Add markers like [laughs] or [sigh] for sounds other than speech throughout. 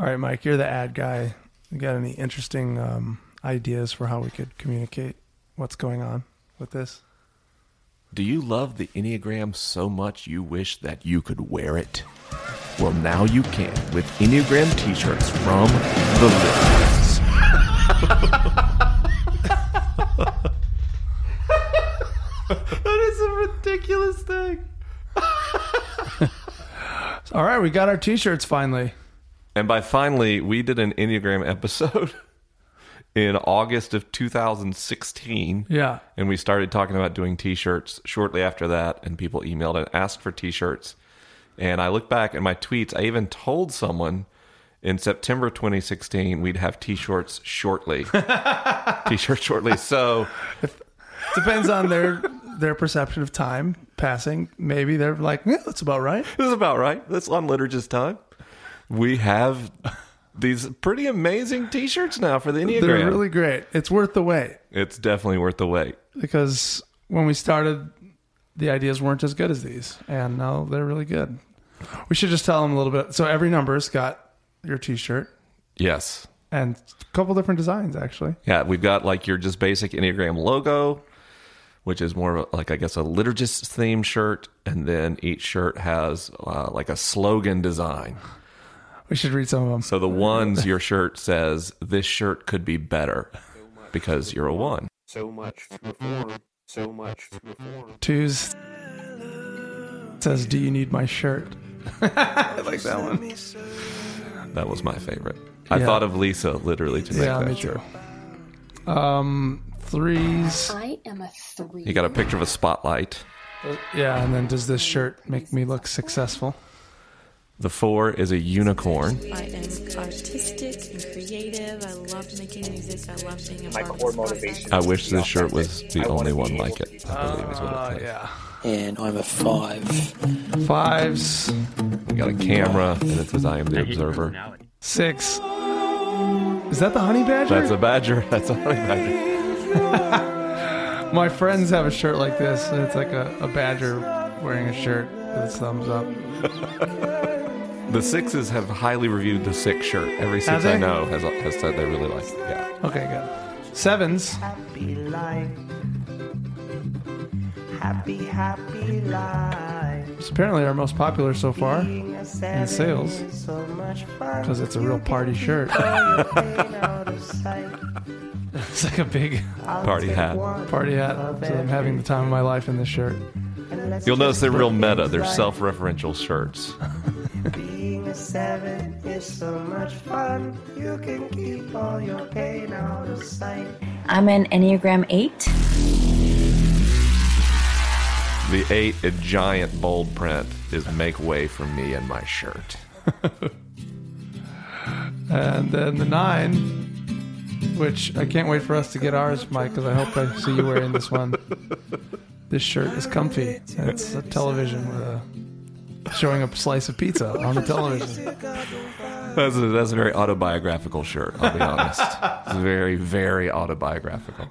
All right, Mike, you're the ad guy. You got any interesting um, ideas for how we could communicate what's going on with this? Do you love the Enneagram so much you wish that you could wear it? Well, now you can with Enneagram t shirts from The Littles. that is a ridiculous thing. [laughs] All right, we got our t-shirts finally. And by finally, we did an Enneagram episode [laughs] in August of 2016. Yeah. And we started talking about doing t shirts shortly after that. And people emailed and asked for t shirts. And I look back at my tweets. I even told someone in September 2016 we'd have t shirts shortly. [laughs] t shirts shortly. So Depends on their their perception of time passing. Maybe they're like, yeah, that's about right. this is about right. That's on Liturgist time. We have these pretty amazing t shirts now for the Enneagram. They're really great. It's worth the wait it's definitely worth the wait. because when we started, the ideas weren't as good as these, and now they're really good. We should just tell them a little bit. So every number's got your T-shirt Yes. and a couple different designs actually. Yeah, we've got like your just basic Enneagram logo, which is more of a, like I guess a liturgist themed shirt, and then each shirt has uh, like a slogan design. We should read some of them. So the ones your shirt says, "This shirt could be better," because you're a one. So much to reform. So much to reform. Twos says, "Do you need my shirt?" [laughs] I like that one. That was my favorite. I Yeah. thought of Lisa literally to make Yeah, that me shirt. too. Um, threes. I am a three. You got a picture of a spotlight. Yeah, and then does this shirt make me look successful? The four is a unicorn. I am artistic and creative. I love making music. I love being a My part core this motivation. I wish this shirt was the I only one like it. to- I believe is what it ah, says. yeah. and I'm a five. Fives, We got a camera, and it says, "I am the observer." six. Is that the honey badger? That's a badger. [laughs] That's a honey badger. [laughs] My friends have a shirt like this. It's like a, a badger wearing a shirt with his thumbs up. [laughs] The sixes have highly reviewed the six shirt. Every six I they? know has, has said they really like it. Yeah. Okay, good. Sevens, happy life. Happy, happy life. it's apparently our most popular so far in sales. is so because it's a real party shirt. All your pain out of sight. It's like a big Party hat. party hat. So I'm having the time of my life in this shirt. You'll notice they're real meta. They're self-referential shirts. [laughs] Being seven is so much fun. You can keep all your pain out of sight. I'm an Enneagram 8. The eight, a giant bold print, is "Make way for me and my shirt." [laughs] And then the nine, which I can't wait for us to get ours, Mike, because I hope I see you wearing this one. [laughs] This shirt is comfy. It's a television with a showing a slice of pizza on the television. That's a, that's a very autobiographical shirt. I'll be honest. It's very, very autobiographical.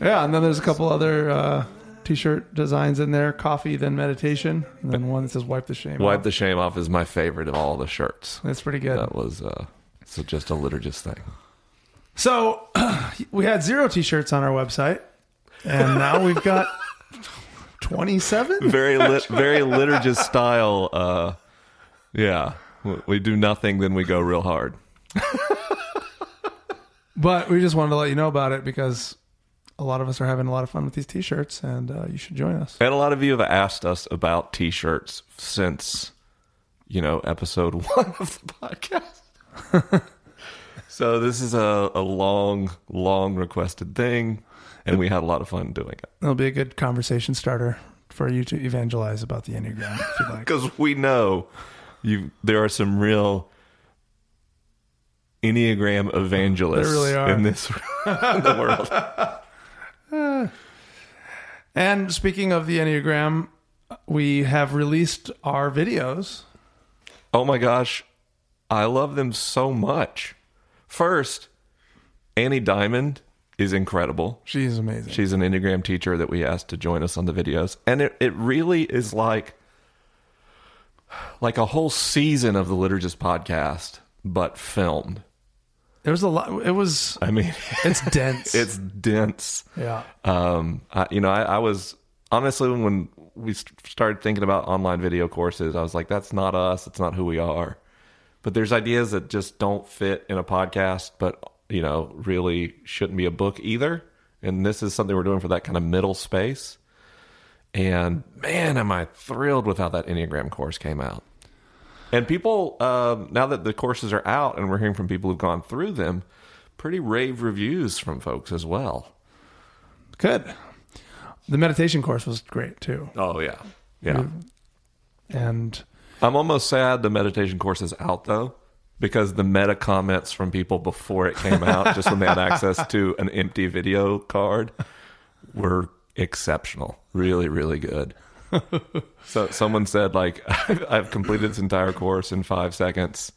Yeah, and then there's a couple other uh, t-shirt designs in there: coffee, then meditation, and then one that says "wipe the shame." Wipe off. the shame off is my favorite of all the shirts. That's pretty good. That was uh, so just a liturgist thing. So [clears throat] we had zero t-shirts on our website, and now we've got [laughs] twenty-seven. Very lit, [laughs] very liturgist style. Uh, yeah, We- we do nothing, then we go real hard. But we just wanted to let you know about it because a lot of us are having a lot of fun with these t-shirts, and uh, you should join us. And a lot of you have asked us about T-shirts since, you know, episode [laughs] one of the podcast. [laughs] so this is a, a long, long requested thing, and we had a lot of fun doing it It'll be a good conversation starter for you to evangelize about the Enneagram if you like. [laughs] because we know you. There are some real Enneagram evangelists There really are. in this [laughs] in the world. [laughs] And speaking of the Enneagram, we have released our videos. Oh my gosh, I love them so much. First, Annie Diamond is incredible. She's amazing. She's an Enneagram teacher that we asked to join us on the videos. And it, it really is like like a whole season of the Liturgist podcast but filmed. There was a lot. It was. I mean, It's dense. [laughs] it's dense. yeah. Um, I, you know, I, I was honestly when we started thinking about online video courses, I was like, that's not us. It's not who we are. But there's ideas that just don't fit in a podcast, but you know, really shouldn't be a book either. And this is something we're doing for that kind of middle space. And man, am I thrilled with how that Enneagram course came out. And people, um, now that the courses are out and we're hearing from people who've gone through them, pretty rave reviews from folks as well. Good. The meditation course was great too, Oh yeah, yeah. and I'm almost sad the meditation course is out though, because the meta comments from people before it came out, just when they had access to an empty video card, were exceptional. Really, really good. [laughs] so someone said like, [laughs] I've completed this entire course in five seconds,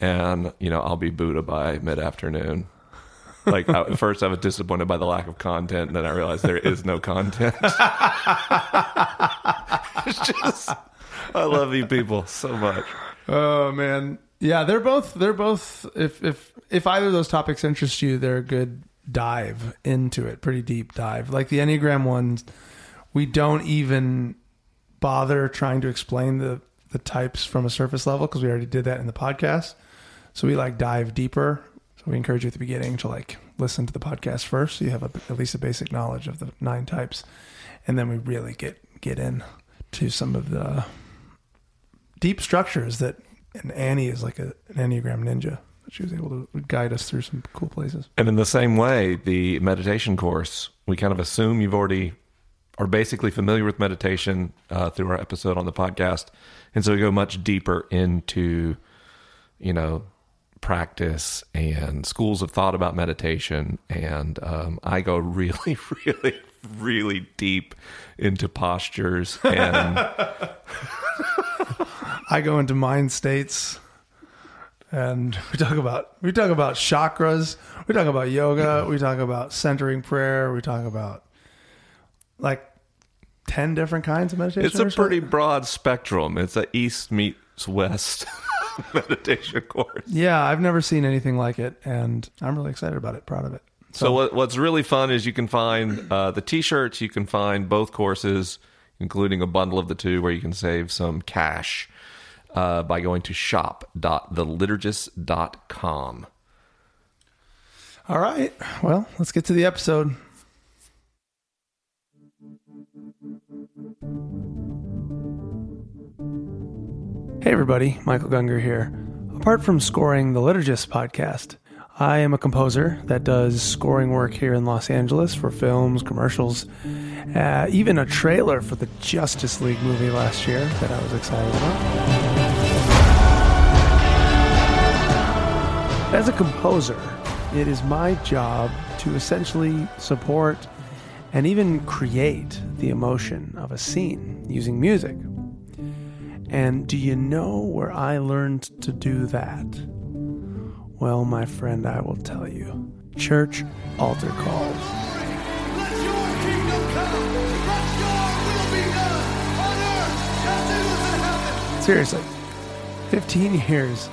and you know I'll be Buddha by mid afternoon. Like I, at first, I was disappointed by the lack of content, and then I realized there is no content. [laughs] it's just, I love you people so much. oh man, yeah, they're both they're both. If if if either of those topics interest you, they're a good dive into it, pretty deep dive. Like the Enneagram ones, we don't even bother trying to explain the the types from a surface level because we already did that in the podcast. So we like dive deeper. So we encourage you at the beginning to like listen to the podcast first, so you have a, at least a basic knowledge of the nine types, and then we really get get in to some of the deep structures that. And Annie is like a, an Enneagram ninja. She was able to guide us through some cool places. And in the same way, the meditation course, we kind of assume you've already are basically familiar with meditation uh, through our episode on the podcast, and so we go much deeper into, you know, practice and schools of thought about meditation, and um, I go really, [laughs] really, really deep into postures and [laughs] I go into mind states and [laughs] we talk about we talk about chakras, we talk about yoga, we talk about centering prayer, we talk about like 10 different kinds of meditation. it's a something. pretty broad spectrum. It's a east meets west [laughs] meditation course. Yeah, I've never seen anything like it and I'm really excited about it, proud of it. So what, what's really fun is you can find uh, the T-shirts. You can find both courses, including a bundle of the two, where you can save some cash uh, by going to shop.theliturgist.com. All right. Well, let's get to the episode. Hey, everybody. Michael Gungor here. Apart from scoring the Liturgist podcast, I am a composer that does scoring work here in Los Angeles for films, commercials, uh, even a trailer for the Justice League movie last year that I was excited about. As a composer, it is my job to essentially support and even create the emotion of a scene using music. And do you know where I learned to do that? Well, my friend, I will tell you. Church altar calls. Seriously, 15 years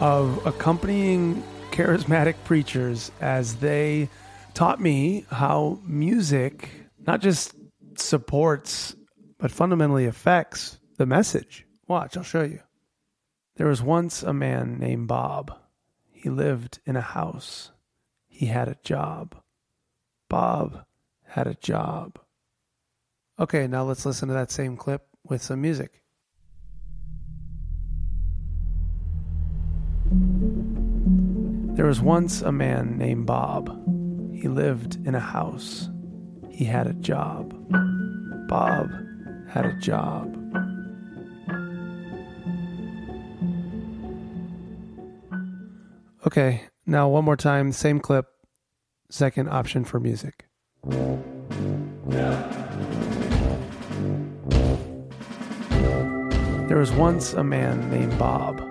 of accompanying charismatic preachers as they taught me how music not just supports, but fundamentally affects the message. Watch, I'll show you. There was once a man named Bob. He lived in a house. He had a job. Bob had a job. Okay, now let's listen to that same clip with some music. There was once a man named Bob. He lived in a house. He had a job. Bob had a job. Okay, now one more time, same clip, second option for music. There was once a man named Bob.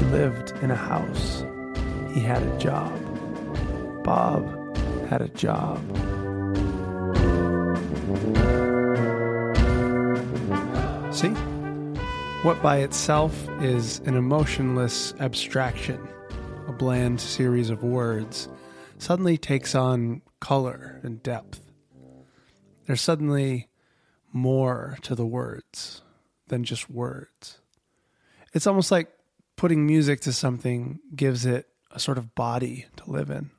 He lived in a house. He had a job. Bob had a job. See? What by itself is an emotionless abstraction a bland series of words, suddenly takes on color and depth. There's suddenly more to the words than just words. It's almost like putting music to something gives it a sort of body to live in.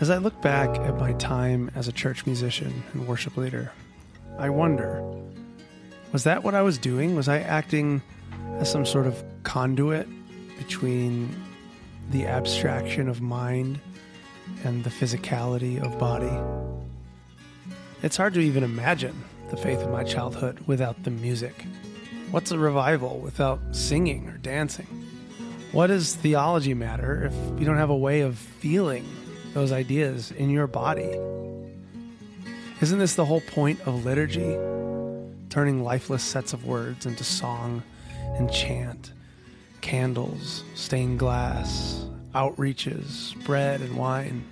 As I look back at my time as a church musician and worship leader, I wonder was that what I was doing? Was I acting as some sort of conduit between the abstraction of mind and the physicality of body? It's hard to even imagine the faith of my childhood without the music. What's a revival without singing or dancing? What does theology matter if you don't have a way of feeling those ideas in your body? Isn't this the whole point of liturgy? Turning lifeless sets of words into song and chant, candles, stained glass, outreaches, bread and wine,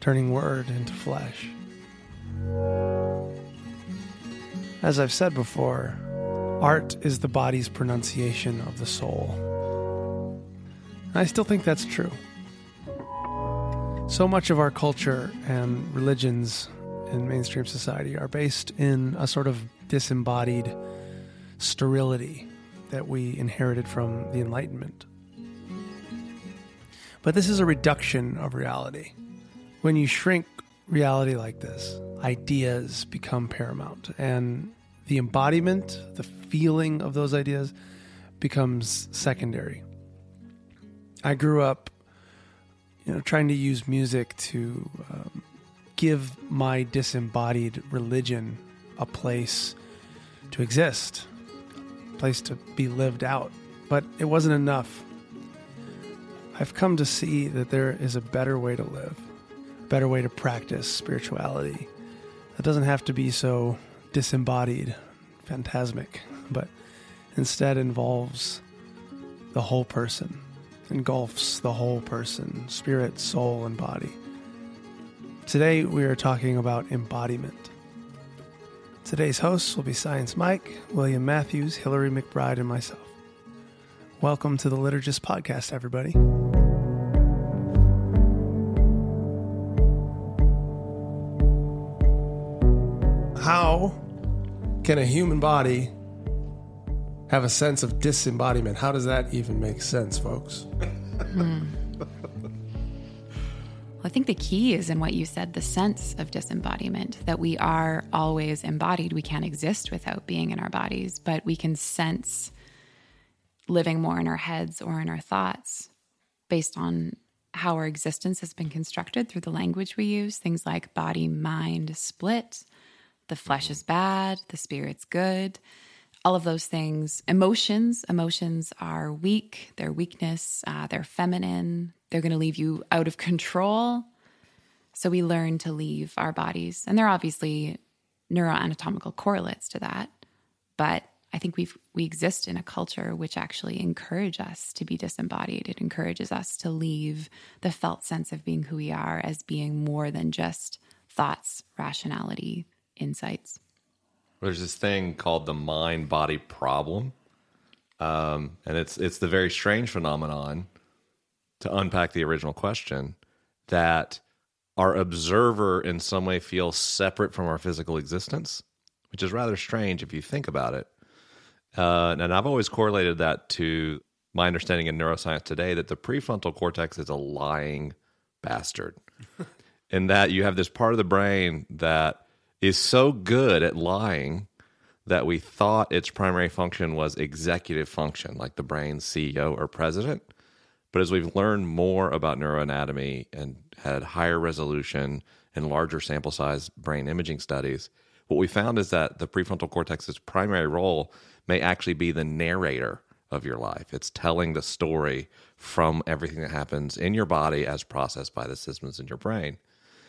turning word into flesh. As I've said before, art is the body's pronunciation of the soul. I still think that's true. So much of our culture and religions in mainstream society are based in a sort of disembodied sterility that we inherited from the Enlightenment. But this is a reduction of reality. When you shrink reality like this, ideas become paramount, and the embodiment, the feeling of those ideas becomes secondary. I grew up, you know, trying to use music to um, give my disembodied religion a place to exist, a place to be lived out. But it wasn't enough. I've come to see that there is a better way to live, better way to practice spirituality. That doesn't have to be so disembodied, phantasmic, but instead involves the whole person, engulfs the whole person, spirit, soul, and body. Today we are talking about embodiment. Today's hosts will be Science Mike, William Matthews, Hillary McBride, and myself. Welcome to the Liturgist Podcast, everybody. How can a human body have a sense of disembodiment? How does that even make sense, folks? Hmm. Well, I think the key is in what you said the sense of disembodiment, that we are always embodied. We can't exist without being in our bodies, but we can sense living more in our heads or in our thoughts based on how our existence has been constructed through the language we use. Things like body mind split, the flesh is bad, the spirit's good. All of those things. Emotions, emotions are weak, they're weakness, uh, they're feminine, they're going to leave you out of [laughs] control. So we learn to leave our bodies. And there are obviously neuroanatomical correlates to that. But I think we we exist in a culture which actually encourages us to be disembodied. It encourages us to leave the felt sense of being who we are as being more than just thoughts, rationality, insights. There's this thing called the mind body problem. Um, and it's it's the very strange phenomenon to unpack the original question that our observer in some way feels separate from our physical existence, which is rather strange if you think about it. Uh, and I've always correlated that to my understanding in neuroscience today that the prefrontal cortex is a lying bastard. [laughs] in that you have this part of the brain that is so good at lying that we thought its primary function was executive function, like the brain's CEO or president. But as we've learned more about neuroanatomy and had higher resolution and larger sample size brain imaging studies, what we found is that the prefrontal cortex's primary role may actually be the narrator of your life. It's telling the story from everything that happens in your body as processed by the systems in your brain.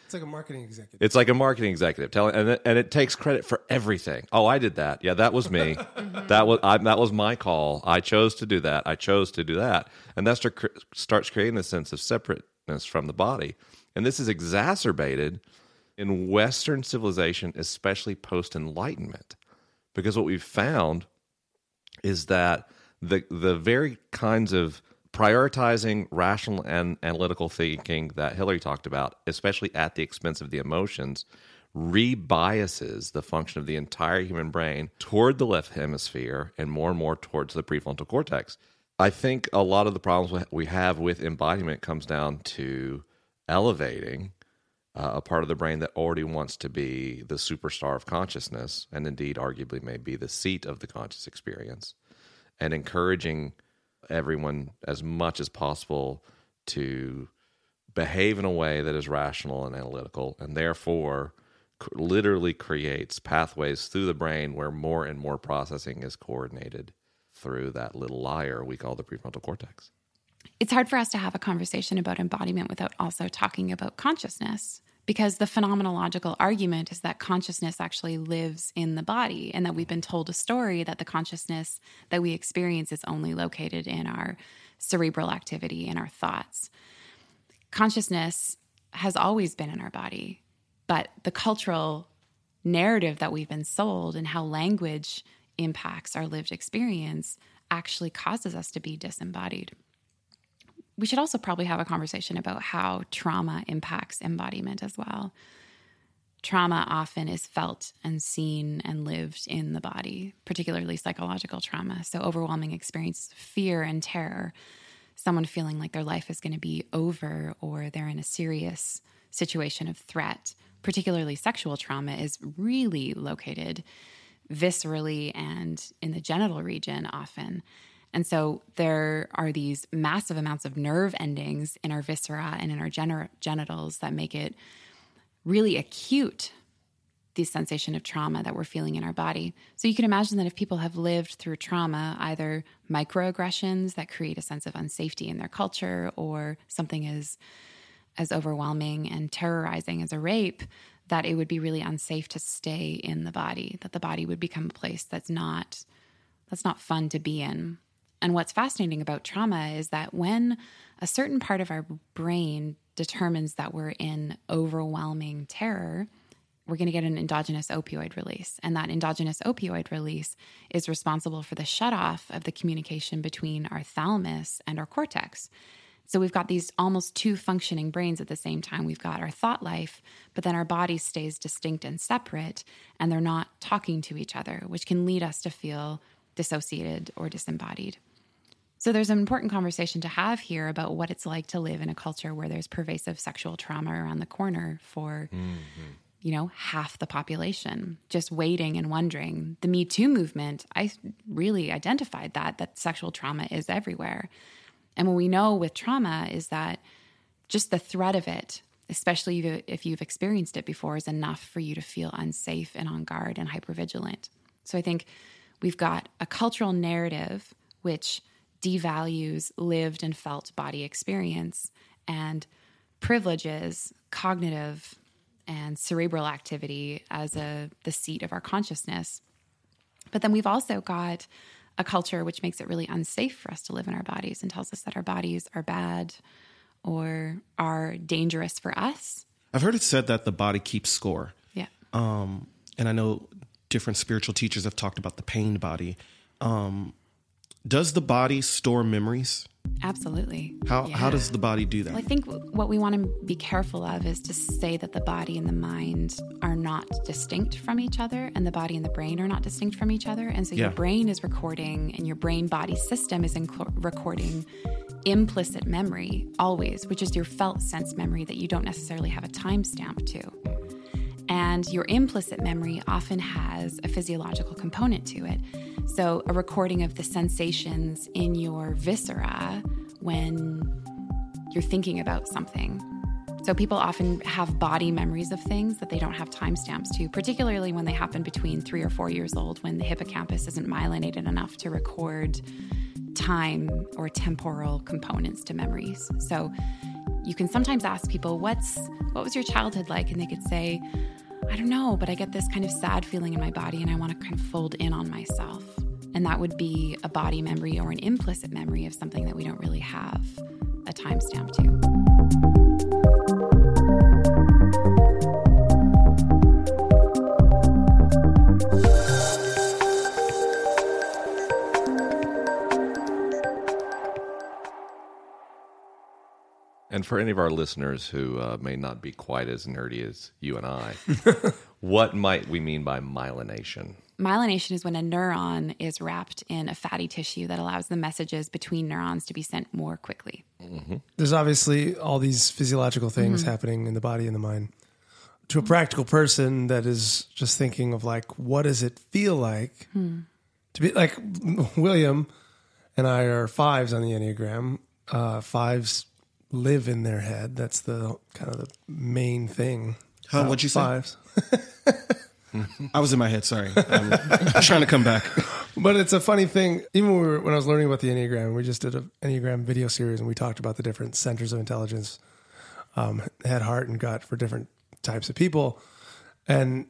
It's like a marketing executive. It's like a marketing executive telling, and it, and it takes credit for everything. Oh, I did that. Yeah, that was me. [laughs] Mm-hmm. that was I, that was my call. I chose to do that. I chose to do that, and that start, starts creating a sense of separateness from the body. And this is exacerbated in Western civilization, especially post Enlightenment, because what we've found is that the the very kinds of prioritizing rational and analytical thinking that Hillary talked about, especially at the expense of the emotions, rebiases the function of the entire human brain toward the left hemisphere and more and more towards the prefrontal cortex. I think a lot of the problems we have with embodiment comes down to elevating uh, a part of the brain that already wants to be the superstar of consciousness, and indeed, arguably, may be the seat of the conscious experience, and encouraging everyone as much as possible to behave in a way that is rational and analytical, and therefore literally creates pathways through the brain where more and more processing is coordinated through that little liar we call the prefrontal cortex. It's hard for us to have a conversation about embodiment without also talking about consciousness because the phenomenological argument is that consciousness actually lives in the body and that we've been told a story that the consciousness that we experience is only located in our cerebral activity in our thoughts. Consciousness has always been in our body but the cultural narrative that we've been sold and how language impacts our lived experience actually causes us to be disembodied we should also probably have a conversation about how trauma impacts embodiment as well. Trauma often is felt and seen and lived in the body, particularly psychological trauma. So, overwhelming experience, fear and terror, someone feeling like their life is going to be over or they're in a serious situation of threat, particularly sexual trauma, is really located viscerally and in the genital region often. And so there are these massive amounts of nerve endings in our viscera and in our gen- genitals that make it really acute, the sensation of trauma that we're feeling in our body. So you can imagine that if people have lived through trauma, either microaggressions that create a sense of unsafety in their culture or something as as overwhelming and terrorizing as a rape, that it would be really unsafe to stay in the body, that the body would become a place that's not that's not fun to be in. And what's fascinating about trauma is that when a certain part of our brain determines that we're in overwhelming terror, we're going to get an endogenous opioid release. And that endogenous opioid release is responsible for the shutoff of the communication between our thalamus and our cortex. So we've got these almost two functioning brains at the same time. We've got our thought life, but then our body stays distinct and separate, and they're not talking to each other, which can lead us to feel dissociated or disembodied. So there's an important conversation to have here about what it's like to live in a culture where there's pervasive sexual trauma around the corner for mm-hmm. you know half the population just waiting and wondering. The Me Too movement, I really identified that that sexual trauma is everywhere. And what we know with trauma is that just the threat of it, especially if you've experienced it before, is enough for you to feel unsafe and on guard and hypervigilant. So I think we've got a cultural narrative which devalues lived and felt body experience and privileges cognitive and cerebral activity as a the seat of our consciousness. But then we've also got a culture which makes it really unsafe for us to live in our bodies and tells us that our bodies are bad or are dangerous for us. I've heard it said that the body keeps score. Yeah. Um, and I know different spiritual teachers have talked about the pained body. Um, does the body store memories? Absolutely. How yeah. how does the body do that? Well, I think what we want to be careful of is to say that the body and the mind are not distinct from each other and the body and the brain are not distinct from each other. And so yeah. your brain is recording and your brain body system is inc- recording implicit memory always, which is your felt sense memory that you don't necessarily have a timestamp to. And your implicit memory often has a physiological component to it. So, a recording of the sensations in your viscera when you're thinking about something. So, people often have body memories of things that they don't have timestamps to, particularly when they happen between three or four years old when the hippocampus isn't myelinated enough to record time or temporal components to memories. So, you can sometimes ask people, "What's what was your childhood like?" and they could say, "I don't know, but I get this kind of sad feeling in my body and I want to kind of fold in on myself." And that would be a body memory or an implicit memory of something that we don't really have a timestamp to. And for any of our listeners who uh, may not be quite as nerdy as you and I, [laughs] what might we mean by myelination? Myelination is when a neuron is wrapped in a fatty tissue that allows the messages between neurons to be sent more quickly. There's obviously all these physiological things Mm-hmm. happening in the body and the mind. To a practical person that is just thinking of like, what does it feel like Hmm. to be like [laughs] William and I are fives on the Enneagram. Uh, fives live in their head. That's the kind of the main thing. Huh, what'd you say? [laughs] I was in my head. Sorry, I'm trying to come back. [laughs] But it's a funny thing. Even when, we were, when I was learning about the Enneagram, we just did an Enneagram video series and we talked about the different centers of intelligence, um, head, heart, and gut for different types of people. And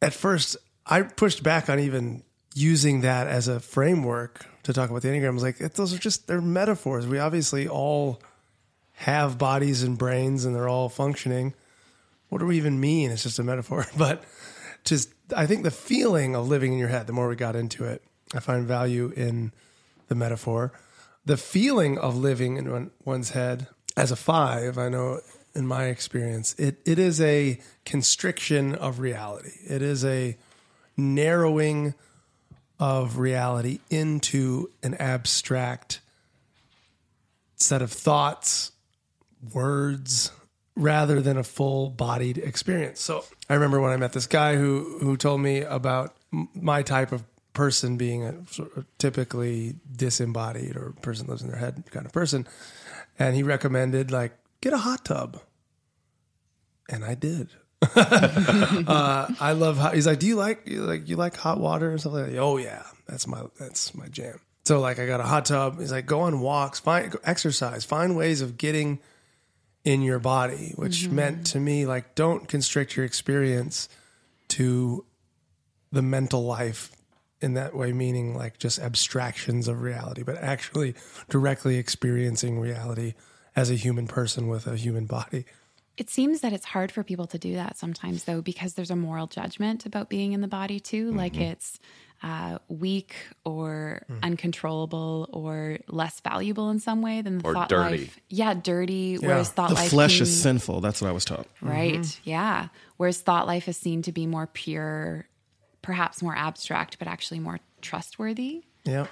at first, I pushed back on even using that as a framework to talk about the Enneagram. I was like, those are just, they're metaphors. We obviously all have bodies and brains and they're all functioning. What do we even mean? It's just a metaphor. [laughs] But just, I think the feeling of living in your head, the more we got into it, I find value in the metaphor. The feeling of living in one, one's head as a five, I know in my experience, it, it is a constriction of reality. It is a narrowing of reality into an abstract set of thoughts, words, rather than a full bodied experience. So I remember when I met this guy who who told me about my type of person being a sort of typically disembodied or person lives in their head kind of person, and he recommended like get a hot tub, and I did. [laughs] uh, I love hot. He's like, do you like you like you like hot water and stuff like that? Oh yeah, that's my that's my jam. So like, I got a hot tub. He's like, go on walks, find exercise, find ways of getting in your body, which mm-hmm. meant to me like, don't constrict your experience to the mental life in that way, meaning like just abstractions of reality, but actually directly experiencing reality as a human person with a human body. It seems that it's hard for people to do that sometimes, though, because there's a moral judgment about being in the body, too. Like mm-hmm. it's uh, weak or uncontrollable or less valuable in some way than the Or thought dirty. life. Yeah, dirty. Whereas thought life The life. flesh can- is sinful. That's what I was taught. Right. Yeah. Whereas thought life is seen to be more pure, perhaps more abstract, but actually more trustworthy. Yeah.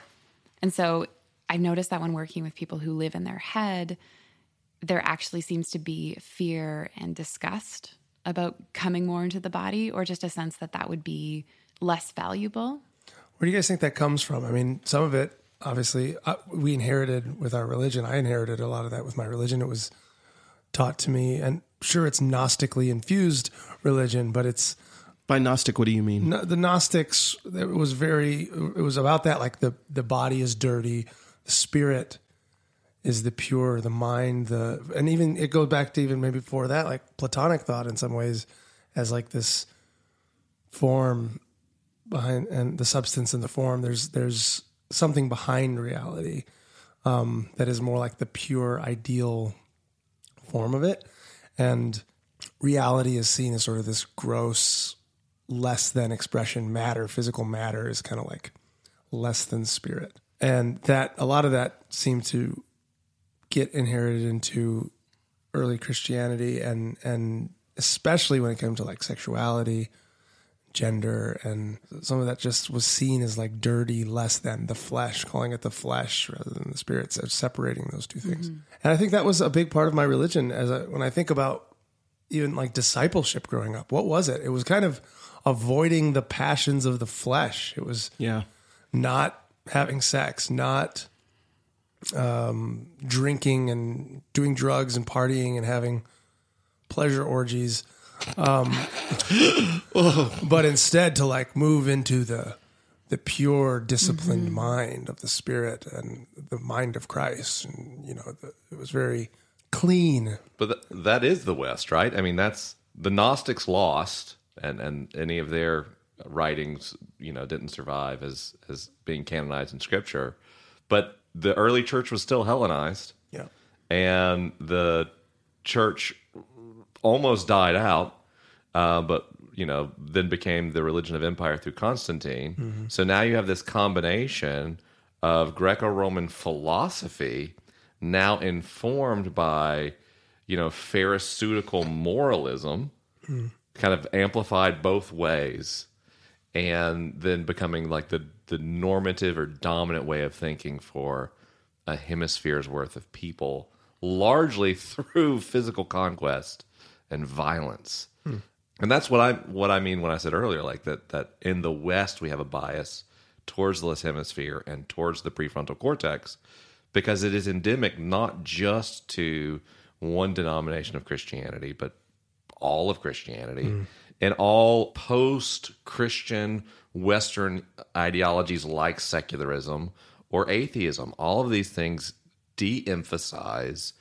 And so I've noticed that when working with people who live in their head, there actually seems to be fear and disgust about coming more into the body, or just a sense that that would be less valuable. Where do you guys think that comes from? I mean, some of it, obviously, uh, we inherited with our religion. I inherited a lot of that with my religion. It was taught to me, and sure, it's Gnostically infused religion, but it's By Gnostic, what do you mean? no, the Gnostics. It was very. It was about that. Like the the body is dirty, the spirit is the pure, the mind, the and even it goes back to even maybe before that, like Platonic thought in some ways, as like this form behind and the substance and the form. There's there's something behind reality um, that is more like the pure ideal form of it, and reality is seen as sort of this gross, less than expression matter. Physical matter is kind of like less than spirit, and that a lot of that seemed to get inherited into early Christianity and and especially when it came to like sexuality, gender, and some of that just was seen as like dirty, less than the flesh, calling it the flesh rather than the spirit, so separating those two things. And I think that was a big part of my religion. As I, when I think about even like discipleship growing up, what was it? It was kind of avoiding the passions of the flesh. It was Yeah. not having sex, not um, drinking and doing drugs and partying and having pleasure orgies, um, [laughs] but instead to like move into the the pure, disciplined mind of the spirit and the mind of Christ, and you know, the, it was very clean. But th- that is the West, right? I mean, that's the Gnostics lost, and and any of their writings, you know, didn't survive as as being canonized in Scripture. But the early church was still Hellenized, Yeah, and the church almost died out, uh, but you know, then became the religion of empire through Constantine. So now you have this combination of Greco-Roman philosophy, now informed by you know, pharisaical moralism, kind of amplified both ways, and then becoming like the the normative or dominant way of thinking for a hemisphere's worth of people, largely [laughs] through physical conquest and violence. And that's what I what I mean when I said earlier, like that that in the West we have a bias towards the left hemisphere and towards the prefrontal cortex because it is endemic not just to one denomination of Christianity, but all of Christianity and all post Christian Western ideologies like secularism or atheism. All of these things de emphasize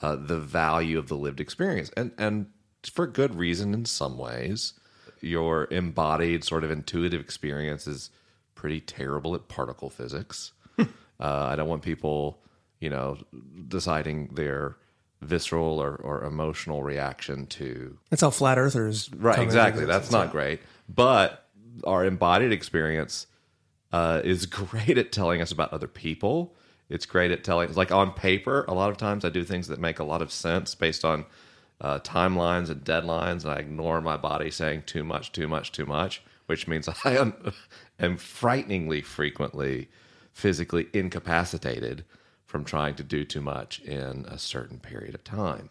uh, the value of the lived experience. And, and for good reason in some ways. Your embodied, sort of intuitive experience is pretty terrible at particle physics. uh, I don't want people, you know, deciding their visceral or, or emotional reaction to That's how flat earthers. Right, exactly. That's not great. But our embodied experience uh, is [laughs] great at telling us about other people. It's great at telling, like on paper, a lot of times I do things that make a lot of sense based on uh, timelines and deadlines, and I ignore my body saying too much, too much, too much, which means [laughs] I am, am frighteningly frequently physically incapacitated from trying to do too much in a certain period of time.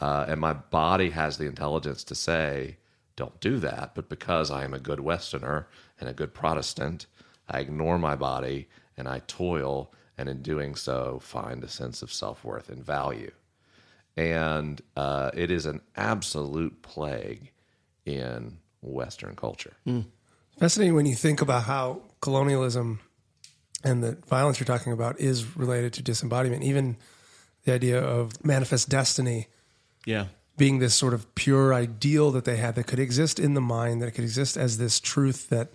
Uh, and my body has the intelligence to say, don't do that. But because I am a good Westerner and a good Protestant, I ignore my body and I toil, and in doing so, find a sense of self worth and value. And uh, it is an absolute plague in Western culture. Fascinating when you think about how colonialism and the violence you're talking about is related to disembodiment. Even the idea of manifest destiny Yeah. being this sort of pure ideal that they had that could exist in the mind, that could exist as this truth that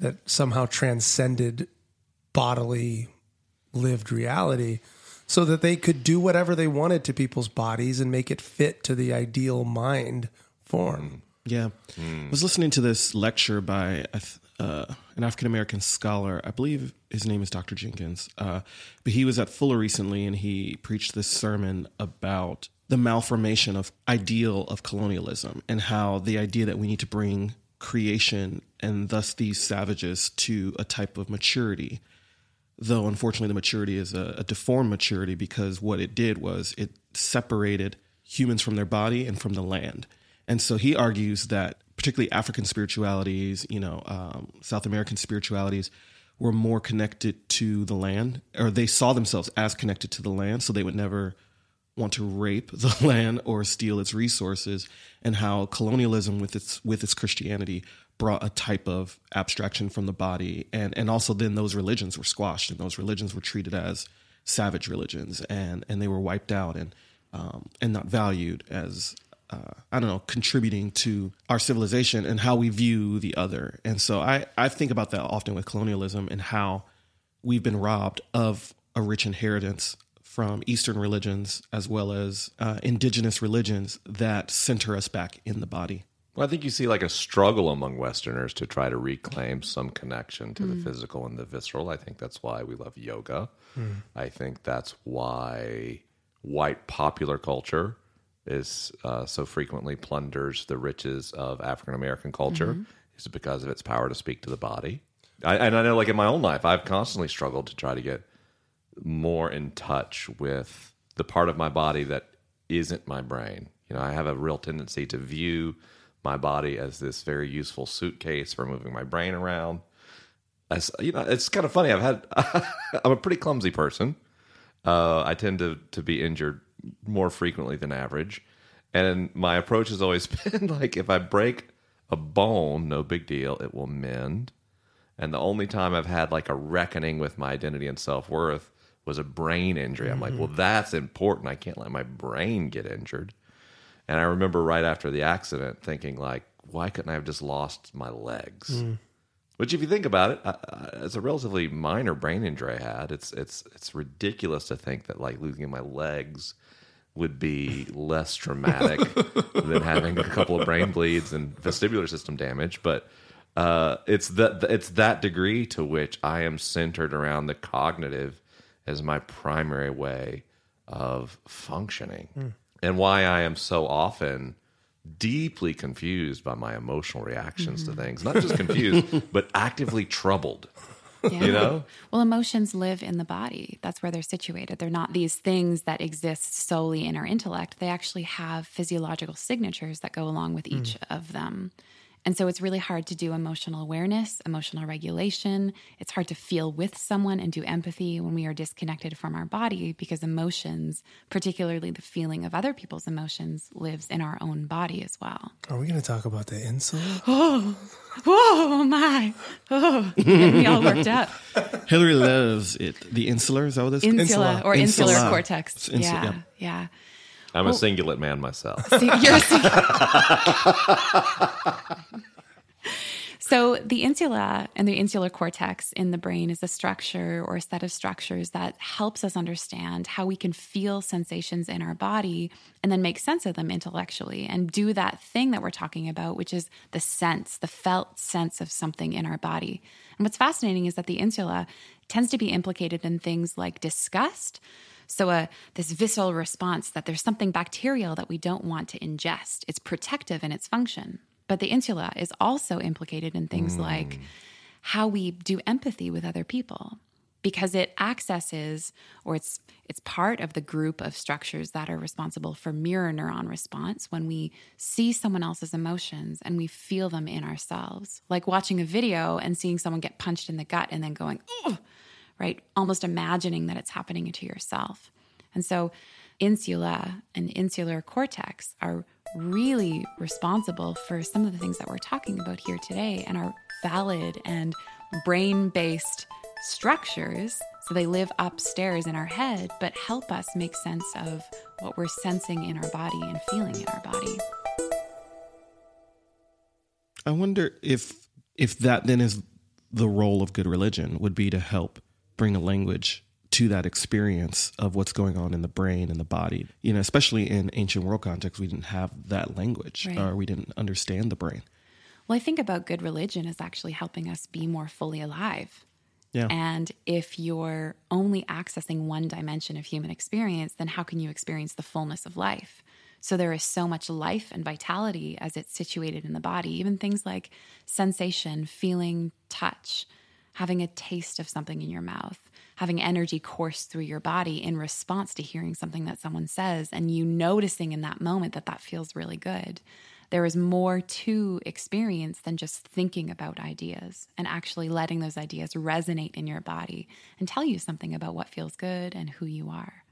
that somehow transcended bodily lived reality, so that they could do whatever they wanted to people's bodies and make it fit to the ideal mind form. Yeah. I was listening to this lecture by a th- uh, an African American scholar. I believe his name is Dr. Jenkins. Uh, but he was at Fuller recently and he preached this sermon about the malformation of ideal of colonialism and how the idea that we need to bring creation and thus these savages to a type of maturity though unfortunately the maturity is a, a deformed maturity because what it did was it separated humans from their body and from the land. And so he argues that particularly african spiritualities you know um, south american spiritualities were more connected to the land or they saw themselves as connected to the land so they would never want to rape [laughs] the land or steal its resources and how colonialism with its with its Christianity brought a type of abstraction from the body and and also then those religions were squashed and those religions were treated as savage religions and and they were wiped out and um, and not valued as uh, I don't know contributing to our civilization and how we view the other and so I I think about that often with colonialism and how we've been robbed of a rich inheritance from Eastern religions as well as uh, indigenous religions that center us back in the body. Well, I think you see like a struggle among Westerners to try to reclaim some connection to the mm. physical and the visceral. I think that's why we love yoga. Mm. I think that's why white popular culture is uh, so frequently plunders the riches of African American culture. Mm-hmm. Is because of its power to speak to the body. I, and I know, like in my own life, I've constantly struggled to try to get more in touch with the part of my body that isn't my brain. You know, I have a real tendency to view my body as this very useful suitcase for moving my brain around. As you know, it's kind of funny. I've had [laughs] I'm a pretty clumsy person. Uh, I tend to to be injured more frequently than average, and my approach has always [laughs] been like, if I break a bone, no big deal, it will mend. And the only time I've had like a reckoning with my identity and self worth was a brain injury. I'm like, well, that's important. I can't let my brain get injured. And I remember right after the accident thinking, like, why couldn't I have just lost my legs? Which, if you think about it, I, I, it's a relatively minor brain injury I had. It's it's it's ridiculous to think that like losing my legs would be less traumatic [laughs] than having a couple of brain bleeds and vestibular system damage. But uh, it's that it's that degree to which I am centered around the cognitive as my primary way of functioning. And why I am so often deeply confused by my emotional reactions to mm-hmm. things. Not just confused, [laughs] but actively troubled. Yeah. You know? Well, emotions live in the body. That's where they're situated. They're not these things that exist solely in our intellect. They actually have physiological signatures that go along with hmm. each of them. And so it's really hard to do emotional awareness, emotional regulation. It's hard to feel with someone and do empathy when we are disconnected from our body because emotions, particularly the feeling of other people's emotions, lives in our own body as well. Are we going to talk about the insula? Oh, whoa, oh my. Oh, getting me all worked up. [laughs] Hillary loves it. The insular, is that what this Insula, or insular Insula. cortex. It's yeah, yeah. yeah. I'm Well- a cingulate man myself. [laughs] See, you're [laughs] so the insula and the insular cortex in the brain is a structure or a set of structures that helps us understand how we can feel sensations in our body and then make sense of them intellectually and do that thing that we're talking about, which is the sense, the felt sense of something in our body. And what's fascinating is that the insula tends to be implicated in things like disgust. So, uh, this visceral response that there's something bacterial that we don't want to ingest. It's protective in its function. But the insula is also implicated in things like how we do empathy with other people because it accesses or it's it's part of the group of structures that are responsible for mirror neuron response when we see someone else's emotions and we feel them in ourselves like watching a video and seeing someone get punched in the gut and then going oh right? Almost imagining that it's happening to yourself. And so, insula and insular cortex are really responsible for some of the things that we're talking about here today and are valid and brain based structures. So, they live upstairs in our head, but help us make sense of what we're sensing in our body and feeling in our body. I wonder if if that then is the role of good religion would be to help bring a language to that experience of what's going on in the brain and the body. You know, especially in ancient world context, we didn't have that language Right. or we didn't understand the brain. Well, I think about good religion as actually helping us be more fully alive. Yeah. And if you're only accessing one dimension of human experience, then how can you experience the fullness of life? So there is so much life and vitality as it's situated in the body, even things like sensation, feeling, touch, having a taste of something in your mouth, having energy course through your body in response to hearing something that someone says, and you noticing in that moment that that feels really good. There is more to experience than just thinking about ideas and actually letting those ideas resonate in your body and tell you something about what feels good and who you are.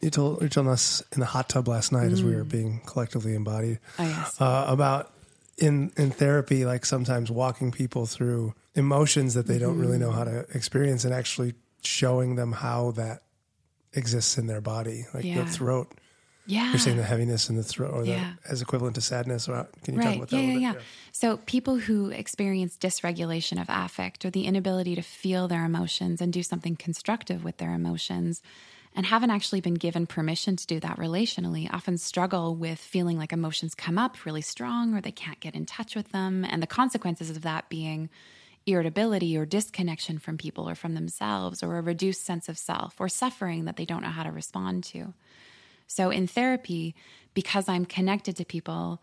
You told you told us in the hot tub last night as we were being collectively embodied Oh, yes. uh, about in in therapy, like sometimes walking people through emotions that they don't really mm-hmm. know how to experience, and actually showing them how that exists in their body, like Yeah. the throat. Yeah. You're saying the heaviness in the throat, or Yeah. the, as equivalent to sadness. Or can you talk right. about that? yeah, a yeah, yeah. bit? So people who experience dysregulation of affect or the inability to feel their emotions and do something constructive with their emotions and haven't actually been given permission to do that relationally often struggle with feeling like emotions come up really strong or they can't get in touch with them and the consequences of that being irritability or disconnection from people or from themselves or a reduced sense of self or suffering that they don't know how to respond to. So in therapy, because I'm connected to people,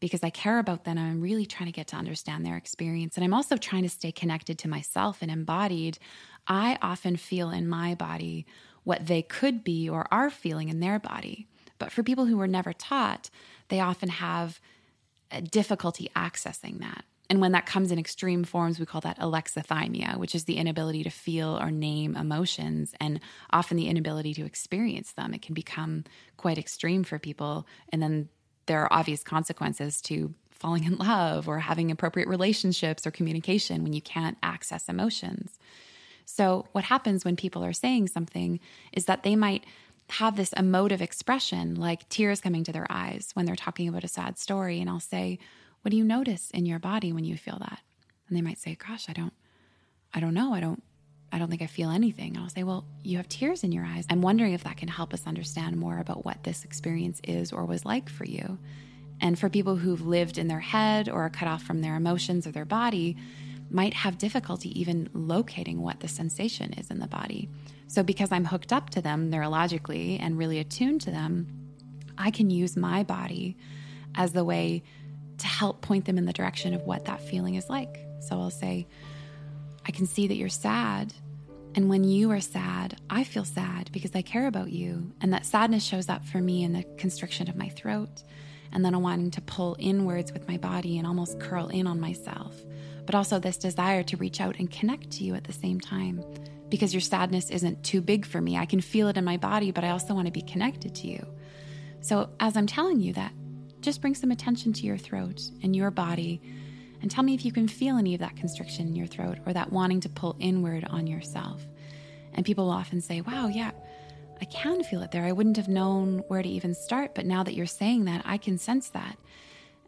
because I care about them, I'm really trying to get to understand their experience. And I'm also trying to stay connected to myself and embodied. I often feel in my body what they could be or are feeling in their body. But for people who were never taught, they often have difficulty accessing that. And when that comes in extreme forms, we call that alexithymia, which is the inability to feel or name emotions and often the inability to experience them. It can become quite extreme for people. And then there are obvious consequences to falling in love or having appropriate relationships or communication when you can't access emotions. So, what happens when people are saying something is that they might have this emotive expression, like tears coming to their eyes when they're talking about a sad story. And I'll say, What do you notice in your body when you feel that? And they might say, Gosh, I don't, I don't know. I don't, I don't think I feel anything. And I'll say, Well, you have tears in your eyes. I'm wondering if that can help us understand more about what this experience is or was like for you. And for people who've lived in their head or are cut off from their emotions or their body, might have difficulty even locating what the sensation is in the body. So, because I'm hooked up to them neurologically and really attuned to them, I can use my body as the way to help point them in the direction of what that feeling is like. So I'll say, I can see that you're sad. And when you are sad, I feel sad because I care about you. And that sadness shows up for me in the constriction of my throat. And then I'm wanting to pull inwards with my body and almost curl in on myself. But also this desire to reach out and connect to you at the same time because your sadness isn't too big for me. I can feel it in my body, but I also want to be connected to you. So as I'm telling you that, just bring some attention to your throat and your body and tell me if you can feel any of that constriction in your throat or that wanting to pull inward on yourself. And people will often say, wow, yeah, I can feel it there. I wouldn't have known where to even start, but now that you're saying that, I can sense that.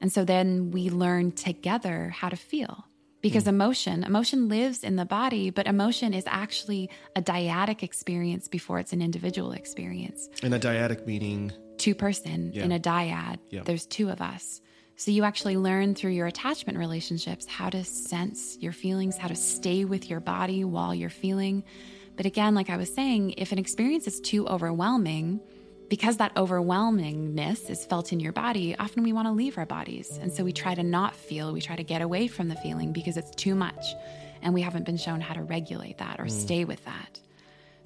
And so then we learn together how to feel. Because hmm. emotion, emotion lives in the body, but emotion is actually a dyadic experience before it's an individual experience And a dyadic meaning. Two person Yeah. in a dyad. Yeah. There's two of us. So you actually learn through your attachment relationships how to sense your feelings, how to stay with your body while you're feeling. But again, like I was saying, if an experience is too overwhelming, because that overwhelmingness is felt in your body, often we want to leave our bodies. And so we try to not feel, we try to get away from the feeling because it's too much. And we haven't been shown how to regulate that or mm. stay with that.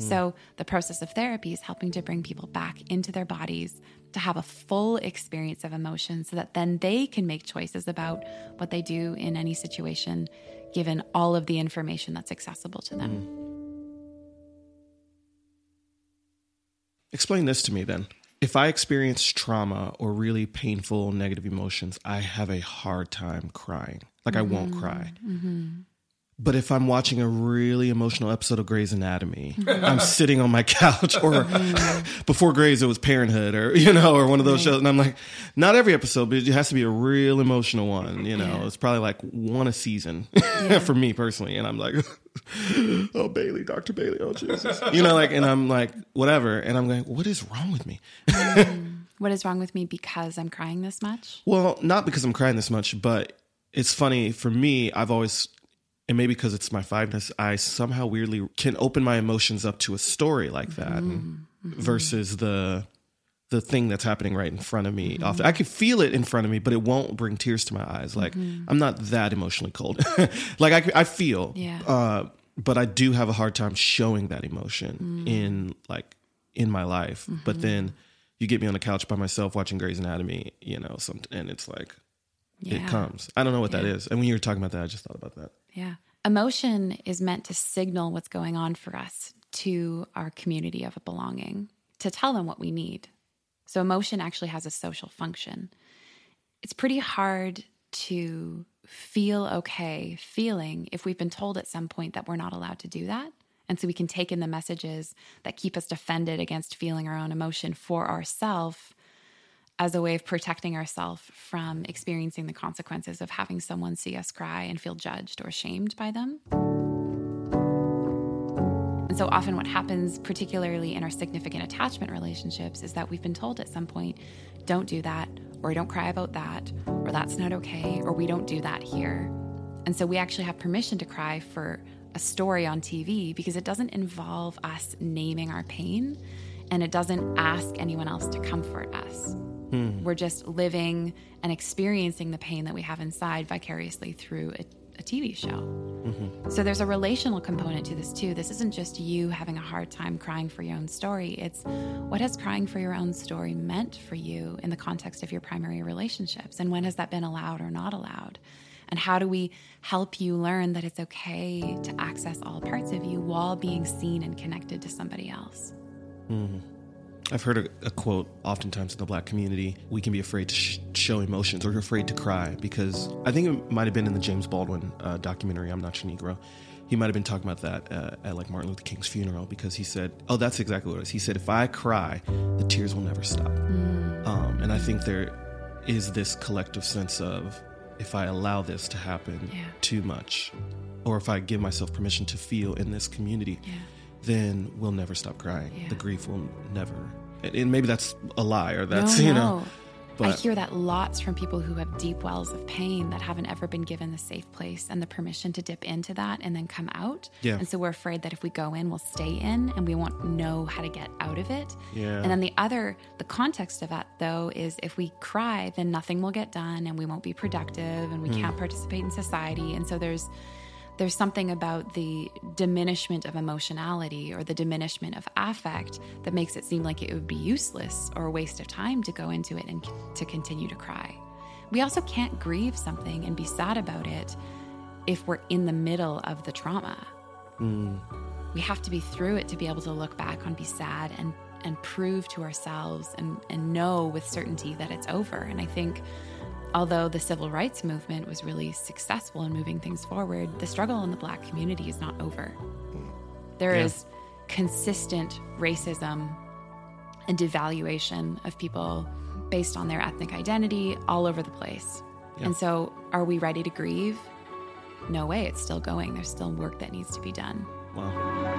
So, the process of therapy is helping to bring people back into their bodies to have a full experience of emotion so that then they can make choices about what they do in any situation, given all of the information that's accessible to them. Explain this to me then. If I experience trauma or really painful negative emotions, I have a hard time crying. Like I won't mm-hmm. cry. Mm-hmm. But if I'm watching a really emotional episode of Grey's Anatomy, [laughs] I'm sitting on my couch, or mm-hmm. [laughs] before Grey's, it was Parenthood, or you know, or one of those shows, and I'm like, not every episode, but it has to be a real emotional one. You know, it's probably like one a season [laughs] for me personally, and I'm like, oh Bailey, Doctor Bailey, oh Jesus, you know, like, and I'm like, whatever, and I'm going, what is wrong with me? Mm. What is wrong with me because I'm crying this much? Well, not because I'm crying this much, but it's funny for me. I've always, and maybe because it's my fiveness, I somehow weirdly can open my emotions up to a story like that, mm-hmm. and- mm-hmm. versus the the thing that's happening right in front of me. Mm-hmm. Often, I can feel it in front of me, but it won't bring tears to my eyes. Like I'm not that emotionally cold. [laughs] like I, I feel, Yeah. uh, but I do have a hard time showing that emotion mm. in like in my life. But then you get me on the couch by myself watching Grey's Anatomy, you know, some, and it's like Yeah. it comes. I don't know what that Yeah. is. And when you were talking about that, I just thought about that. Yeah. Emotion is meant to signal what's going on for us to our community of belonging, to tell them what we need. So, emotion actually has a social function. It's pretty hard to feel okay feeling if we've been told at some point that we're not allowed to do that. And so we can take in the messages that keep us defended against feeling our own emotion for ourselves as a way of protecting ourselves from experiencing the consequences of having someone see us cry and feel judged or shamed by them. And so often, what happens, particularly in our significant attachment relationships, is that we've been told at some point, don't do that, or don't cry about that, or that's not okay, or we don't do that here. And so we actually have permission to cry for a story on TV because it doesn't involve us naming our pain and it doesn't ask anyone else to comfort us. Hmm. We're just living and experiencing the pain that we have inside vicariously through a, a TV show. Mm-hmm. So there's a relational component to this too. This isn't just you having a hard time crying for your own story. It's what has crying for your own story meant for you in the context of your primary relationships and when has that been allowed or not allowed? And how do we help you learn that it's okay to access all parts of you while being seen and connected to somebody else? Mm-hmm. I've heard a, a quote oftentimes in the black community we can be afraid to sh- show emotions or afraid to cry because I think it might have been in the James Baldwin uh, documentary, I'm Not Your Negro. He might have been talking about that uh, at like Martin Luther King's funeral because he said, Oh, that's exactly what it is. He said, If I cry, the tears will never stop. Um, and I think there is this collective sense of if I allow this to happen Yeah. too much, or if I give myself permission to feel in this community, Yeah. Then we'll never stop crying. Yeah. The grief will never. And maybe that's a lie, or that's no, you no. know. I hear that lots from people who have deep wells of pain that haven't ever been given the safe place and the permission to dip into that and then come out. Yeah. And so we're afraid that if we go in, we'll stay in and we won't know how to get out of it. Yeah. And then the other, the context of that though, is if we cry, then nothing will get done and we won't be productive and we Hmm. can't participate in society. And so there's, there's something about the diminishment of emotionality or the diminishment of affect that makes it seem like it would be useless or a waste of time to go into it and to continue to cry. We also can't grieve something and be sad about it if we're in the middle of the trauma. Hmm. We have to be through it to be able to look back on, be sad, and and prove to ourselves and, and know with certainty that it's over. And I think although the civil rights movement was really successful in moving things forward, the struggle in the black community is not over. Mm. There is Yeah. consistent racism and devaluation of people based on their ethnic identity all over the place. And so, are we ready to grieve? No way, it's still going. There's still work that needs to be done. wow.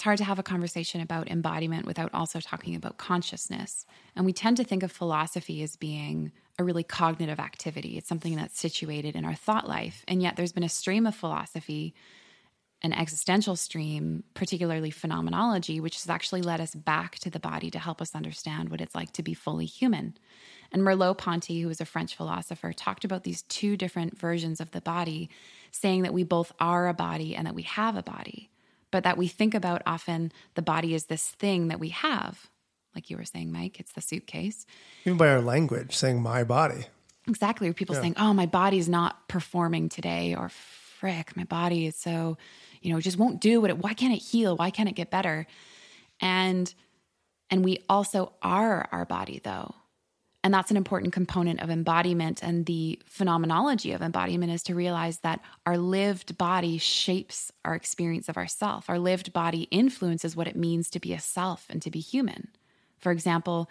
It's hard to have a conversation about embodiment without also talking about consciousness. And we tend to think of philosophy as being a really cognitive activity. It's something that's situated in our thought life. And yet there's been a stream of philosophy, an existential stream, particularly phenomenology, which has actually led us back to the body to help us understand what it's like to be fully human. And Merleau Ponty, who was a French philosopher, talked about these two different versions of the body, saying that we both are a body and that we have a body but that we think about often the body is this thing that we have. Like you were saying, Mike, it's the suitcase. Even by our language, saying my body. Exactly. Or people saying, oh, my body's not performing today, or frick, my body is so, you know, just won't do what it, why can't it heal? Why can't it get better? And, and we also are our body though. And that's an important component of embodiment. And the phenomenology of embodiment is to realize that our lived body shapes our experience of ourself. Our lived body influences what it means to be a self and to be human. For example,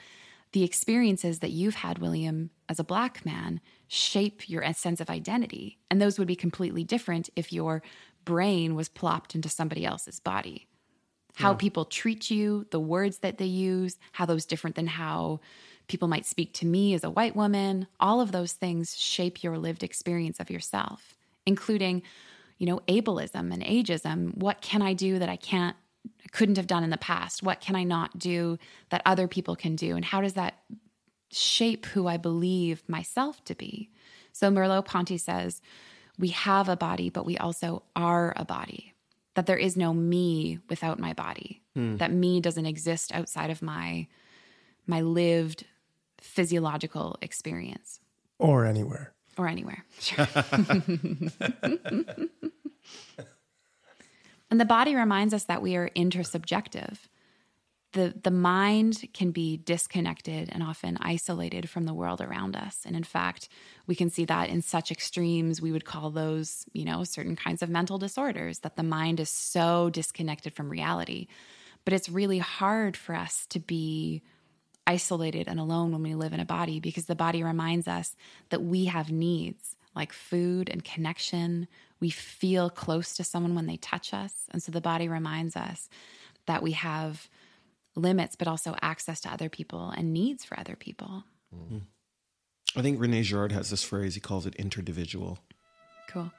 the experiences that you've had, William, as a black man shape your sense of identity. And those would be completely different if your brain was plopped into somebody else's body. How people treat you, the words that they use, how those different than how people might speak to me as a white woman, all of those things shape your lived experience of yourself, including, you know, ableism and ageism. What can I do that I can't couldn't have done in the past? What can I not do that other people can do? And how does that shape who I believe myself to be? So Merleau Ponty says, we have a body, but we also are a body. That there is no me without my body. Hmm. That me doesn't exist outside of my my lived physiological experience Or anywhere. or anywhere. [laughs] Sure. and the body reminds us that we are intersubjective. The, the mind can be disconnected and often isolated from the world around us. And in fact, we can see that in such extremes, we would call those, you know, certain kinds of mental disorders, that the mind is so disconnected from reality. But it's really hard for us to be isolated and alone when we live in a body because the body reminds us that we have needs like food and connection. We feel close to someone when they touch us. And so the body reminds us that we have limits, but also access to other people and needs for other people. Mm-hmm. I think Rene Girard has this phrase. He calls it interdividual. Cool.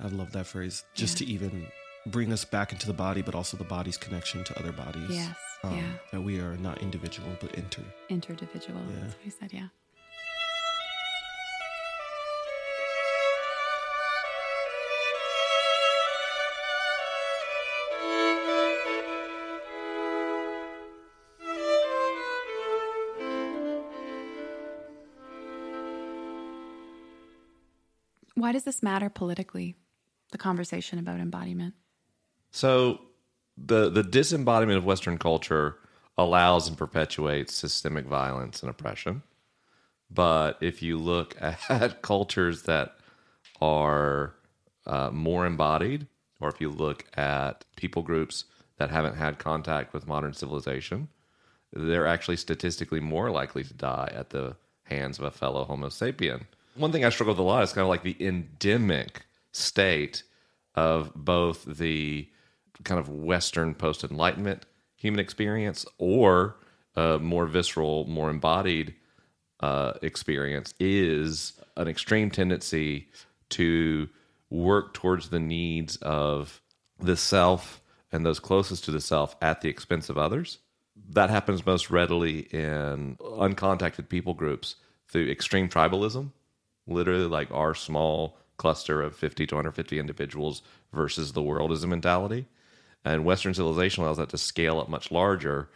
I love that phrase just to even bring us back into the body, but also the body's connection to other bodies. Yes, Um, yeah. That we are not individual, but inter. Interdividual. Yeah. That's what he said, yeah. Why does this matter politically? The conversation about embodiment. So the the disembodiment of Western culture allows and perpetuates systemic violence and oppression. But if you look [laughs] at cultures that are uh, more embodied, or if you look at people groups that haven't had contact with modern civilization, they're actually statistically more likely to die at the hands of a fellow Homo sapien. One thing I struggle with a lot is kind of like the endemic state of both the kind of Western post Enlightenment human experience or a more visceral, more embodied uh, experience is an extreme tendency to work towards the needs of the self and those closest to the self at the expense of others. That happens most readily in uncontacted people groups through extreme tribalism, literally like our small cluster of 50 to 150 individuals versus the world as a mentality. And Western civilization allows that to scale up much larger,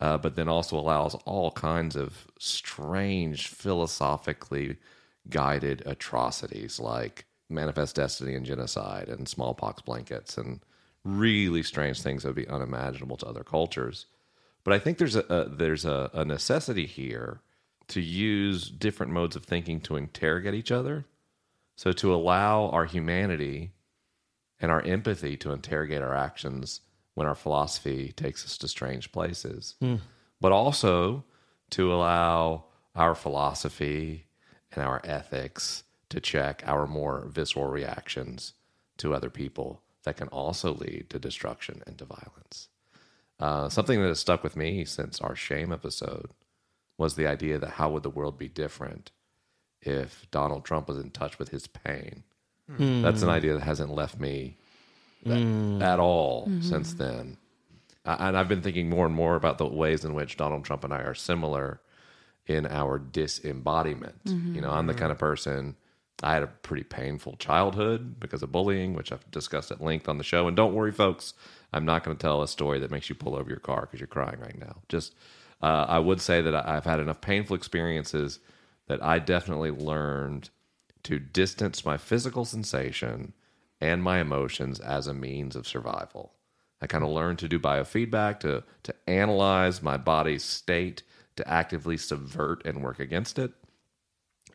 uh, but then also allows all kinds of strange, philosophically guided atrocities like manifest destiny and genocide and smallpox blankets and really strange things that would be unimaginable to other cultures. But I think there's a, a there's a, a necessity here to use different modes of thinking to interrogate each other. So to allow our humanity and our empathy to interrogate our actions when our philosophy takes us to strange places, Hmm. but also to allow our philosophy and our ethics to check our more visceral reactions to other people that can also lead to destruction and to violence. Uh, something that has stuck with me since our shame episode was the idea that how would the world be different if Donald Trump was in touch with his pain? Hmm. That's an idea that hasn't left me that- Hmm. at all Mhm. since then. Uh, and I've been thinking more and more about the ways in which Donald Trump and I are similar in our disembodiment. Mhm. You know, I'm the kind of person. I had a pretty painful childhood because of bullying, which I've discussed at length on the show. And don't worry, folks, I'm not going to tell a story that makes you pull over your car because you're crying right now. Just, uh, I would say that I've had enough painful experiences that I definitely learned to distance my physical sensation and my emotions as a means of survival. I kind of learned to do biofeedback, to to analyze my body's state, to actively subvert and work against it,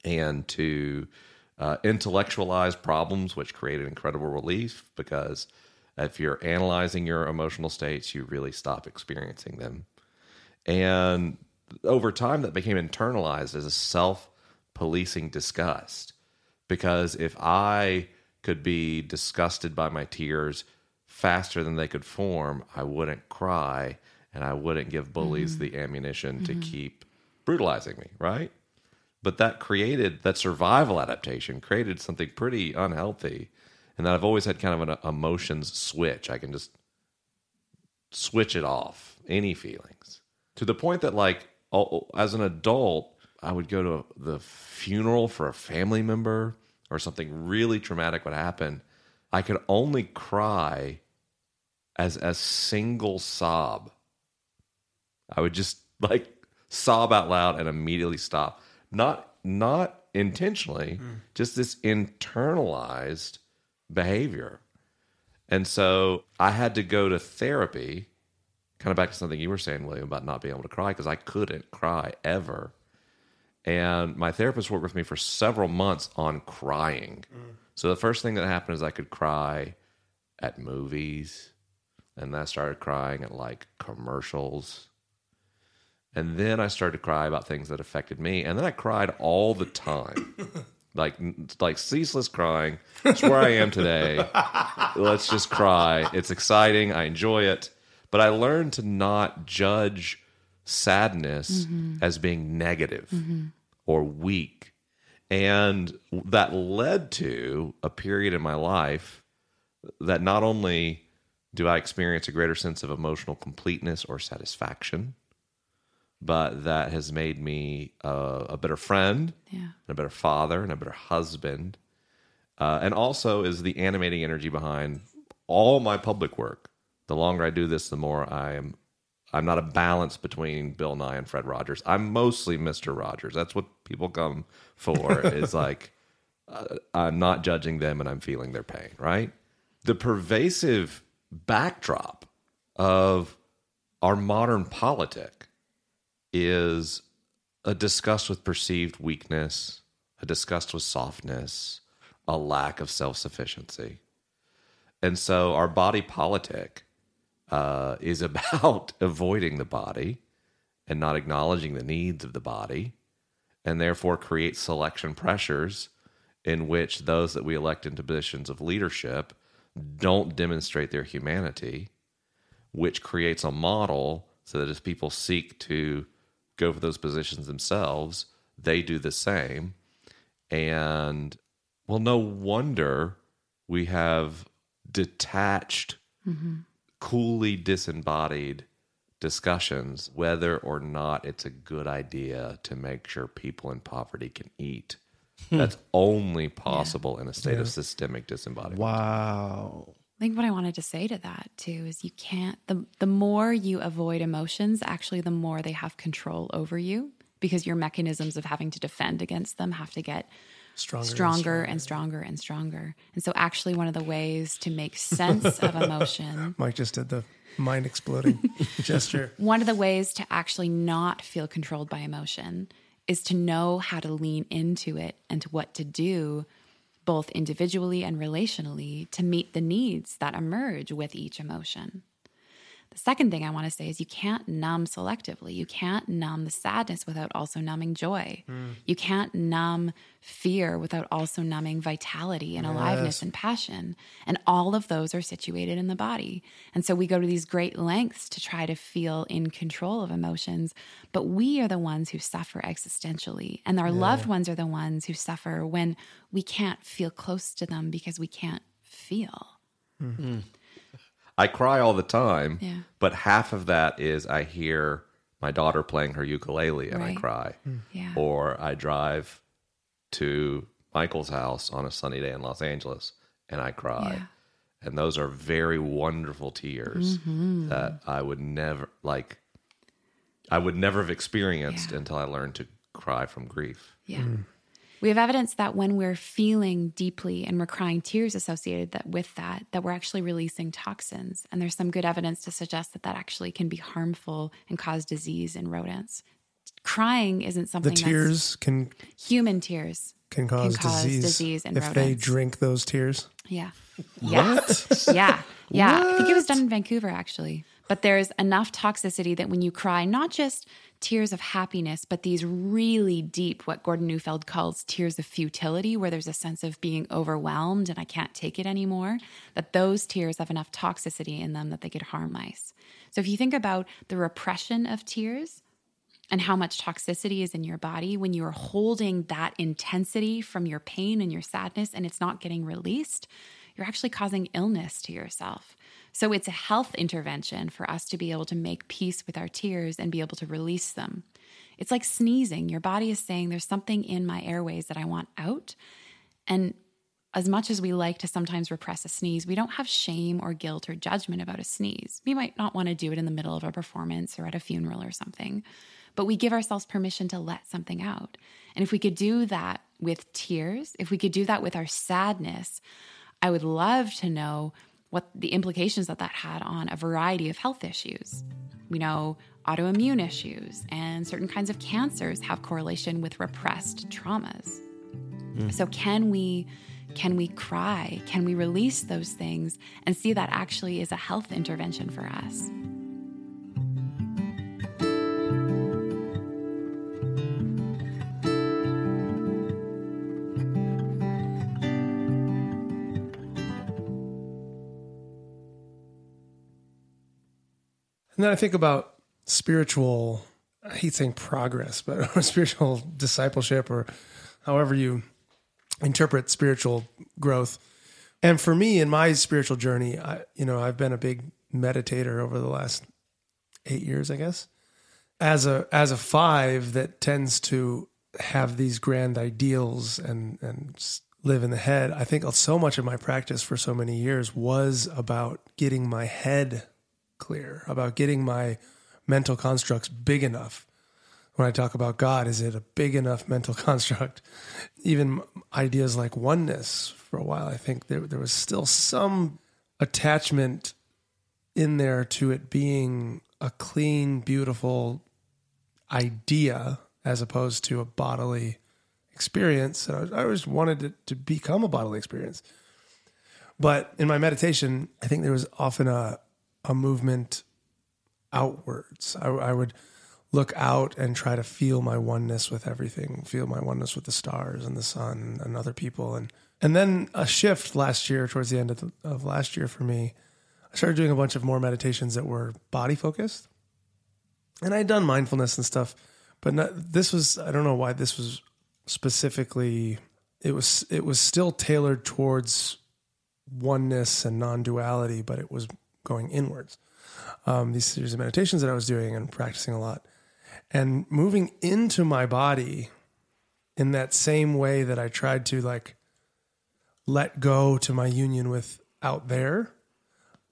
and to uh, intellectualize problems, which created incredible relief because if you're analyzing your emotional states, you really stop experiencing them. And over time, that became internalized as a self policing disgust. Because if I could be disgusted by my tears faster than they could form, I wouldn't cry and I wouldn't give bullies Mhm. the ammunition to Mhm. keep brutalizing me, right? But that created that survival adaptation, created something pretty unhealthy. And that I've always had kind of an emotions switch. I can just switch it off, any feelings. To the point that, like, as an adult, I would go to the funeral for a family member or something really traumatic would happen. I could only cry as a single sob. I would just like sob out loud and immediately stop. Not not intentionally, hmm. just this internalized behavior. And so I had to go to therapy, kind of back to something you were saying, William, about not being able to cry, because I couldn't cry ever. And my therapist worked with me for several months on crying. Mm. So the first thing that happened is I could cry at movies, and then I started crying at like commercials. And then I started to cry about things that affected me, and then I cried all the time. [laughs] like like ceaseless crying. It's where I am today. Let's just cry. It's exciting. I enjoy it. But I learned to not judge sadness Mhm. as being negative Mhm. or weak. And that led to a period in my life that not only do I experience a greater sense of emotional completeness or satisfaction, but that has made me a, a better friend, Yeah. and a better father, and a better husband, uh, and also is the animating energy behind all my public work. The longer I do this, the more I am. I'm not a balance between Bill Nye and Fred Rogers. I'm mostly Mister Rogers. That's what people come for. is [laughs] like uh, I'm not judging them, and I'm feeling their pain. Right. The pervasive backdrop of our modern politic is a disgust with perceived weakness, a disgust with softness, a lack of self sufficiency. And so our body politic uh, is about [laughs] avoiding the body and not acknowledging the needs of the body, and therefore creates selection pressures in which those that we elect into positions of leadership don't demonstrate their humanity, which creates a model so that as people seek to go for those positions themselves, they do the same. And well, no wonder we have detached, coolly disembodied discussions whether or not it's a good idea to make sure people in poverty can eat. Hmm. That's only possible in a state of systemic disembodiment. Wow. I think what I wanted to say to that too is you can't the the more you avoid emotions, actually the more they have control over you because your mechanisms of having to defend against them have to get Stronger and stronger and stronger and stronger. And so actually one of the ways to make sense of emotion [laughs] Mike just did the mind exploding [laughs] gesture. one of the ways to actually not feel controlled by emotion is to know how to lean into it and to what to do both individually and relationally to meet the needs that emerge with each emotion. The second thing I want to say is you can't numb selectively. You can't numb the sadness without also numbing joy. Hmm. You can't numb fear without also numbing vitality and aliveness and passion. And all of those are situated in the body. And so we go to these great lengths to try to feel in control of emotions, but we are the ones who suffer existentially. And our loved ones are the ones who suffer when we can't feel close to them because we can't feel. Hmm. Hmm. I cry all the time, Yeah. but half of that is I hear my daughter playing her ukulele and I Right. cry. Yeah. Or I drive to Michael's house on a sunny day in Los Angeles and I cry. Yeah. And those are very wonderful tears Mm-hmm. that I would never like I would never have experienced until I learned to cry from grief. Yeah. We have evidence that when we're feeling deeply and we're crying tears associated that with that, that we're actually releasing toxins. And there's some good evidence to suggest that that actually can be harmful and cause disease in rodents. Crying isn't something The something tears can human tears. can cause, cause disease, disease in if they drink those tears. Yeah. Yeah. yeah. Yeah. I think it was done in Vancouver actually. But there's enough toxicity that when you cry, not just tears of happiness, but these really deep, what Gordon Neufeld calls tears of futility, where there's a sense of being overwhelmed and I can't take it anymore, that those tears have enough toxicity in them that they could harm mice. So if you think about the repression of tears, and how much toxicity is in your body when you're holding that intensity from your pain and your sadness and it's not getting released, you're actually causing illness to yourself. So it's a health intervention for us to be able to make peace with our tears and be able to release them. It's like sneezing. Your body is saying, There's something in my airways that I want out. And as much as we like to sometimes repress a sneeze, we don't have shame or guilt or judgment about a sneeze. We might not want to do it in the middle of a performance or at a funeral or something, but we give ourselves permission to let something out. And if we could do that with tears, if we could do that with our sadness, I would love to know what the implications that that had on a variety of health issues. We know autoimmune issues and certain kinds of cancers have correlation with repressed traumas. Hmm. So can we can we cry? Can we release those things and see that actually is a health intervention for us? And then I think about spiritual, I hate saying progress, but [laughs] spiritual discipleship or however you interpret spiritual growth. And for me, in my spiritual journey, I, you know, I've been a big meditator over the last eight years, I guess. As a as a five that tends to have these grand ideals and and live in the head, I think so much of my practice for so many years was about getting my head clear, about getting my mental constructs big enough. When I talk about God, is it a big enough mental [laughs] construct? Even ideas like oneness, for a while, I think there, there was still some attachment in there to it being a clean, beautiful idea as opposed to a bodily experience. And I, I always wanted it to become a bodily experience. But in my meditation, I think there was often a a movement outwards. I, I would look out and try to feel my oneness with everything, feel my oneness with the stars and the sun and other people. And, and then a shift last year, towards the end of, the, of last year for me, I started doing a bunch of more meditations that were body focused. And I'd done mindfulness and stuff, but not, this was, I don't know why this was specifically, it was, it was still tailored towards oneness and non-duality, but it was going inwards. Um, these series of meditations that I was doing and practicing a lot, and moving into my body in that same way that I tried to like let go to my union with out there,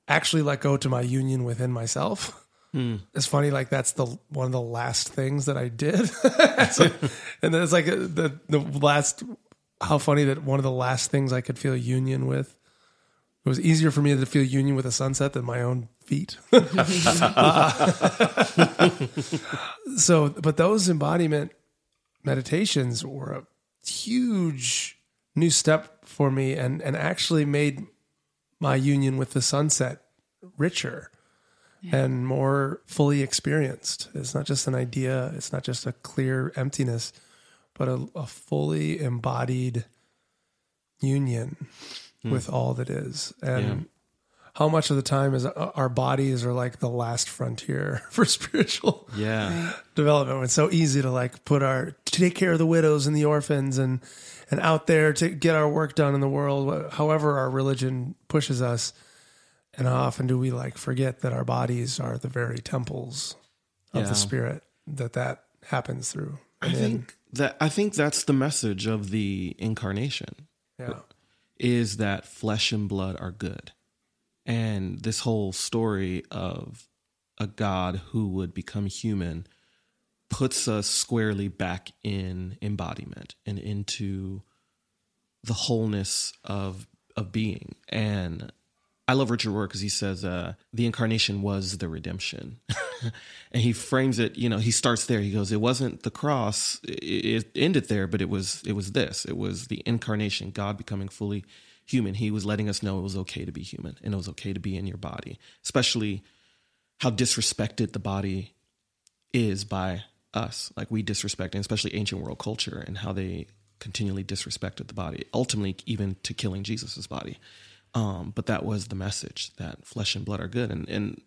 actually let go to my union within myself. It's funny, like that's the one of the last things that I did, [laughs] So- [laughs] and then it's like uh, the the last. How funny that one of the last things I could feel union with. It was easier for me to feel union with a sunset than my own feet. [laughs] so, but those embodiment meditations were a huge new step for me and, and actually made my union with the sunset richer and more fully experienced. It's not just an idea, it's not just a clear emptiness, but a, a fully embodied union with all that is. And how much of the time is uh, our bodies are like the last frontier [laughs] for spiritual Yeah. [laughs] development. It's so easy to like put our to take care of the widows and the orphans and and out there to get our work done in the world. However, our religion pushes us, and how often do we like forget that our bodies are the very temples of Yeah. the spirit that that happens through. I in- think that I think that's the message of the incarnation. yeah, is that flesh and blood are good. And this whole story of a God who would become human puts us squarely back in embodiment and into the wholeness of of being. And I love Richard Rohr because he says uh, the incarnation was the redemption, [laughs] and he frames it. You know, he starts there. He goes, "It wasn't the cross; it, it ended there, but it was it was this. It was the incarnation, God becoming fully human. He was letting us know it was okay to be human, and it was okay to be in your body, especially how disrespected the body is by us. Like we disrespect, and especially ancient world culture, and how they continually disrespected the body, ultimately even to killing Jesus's body. Um, but that was the message that flesh and blood are good, and and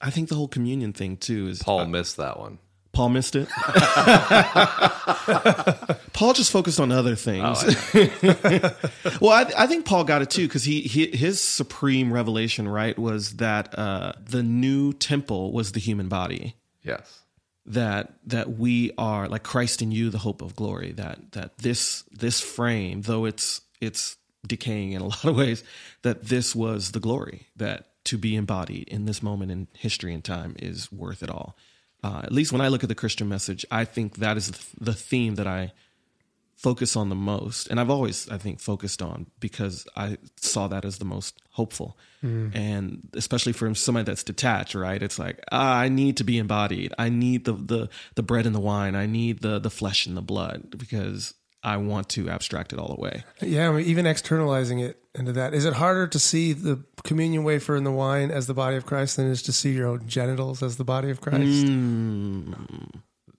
I think the whole communion thing too is Paul missed that one. Paul missed it. [laughs] Paul just focused on other things. [laughs] well, I, I think Paul got it too because he, he his supreme revelation, right, was that uh, the new temple was the human body. Yes. That that we are like Christ in you, the hope of glory. That that this this frame, though it's it's decaying in a [laughs] lot of ways, that this was the glory. That to be embodied in this moment in history and time is worth it all. Uh, at least when I look at the Christian message, I think that is the theme that I focus on the most. And I've always, I think, focused on because I saw that as the most hopeful. And especially for somebody that's detached, right? It's like, ah, I need to be embodied. I need the, the, the bread and the wine. I need the, the flesh and the blood because I want to abstract it all away. yeah. I mean, even externalizing it into that. Is it harder to see the communion wafer and the wine as the body of Christ than it is to see your own genitals as the body of Christ? Hmm.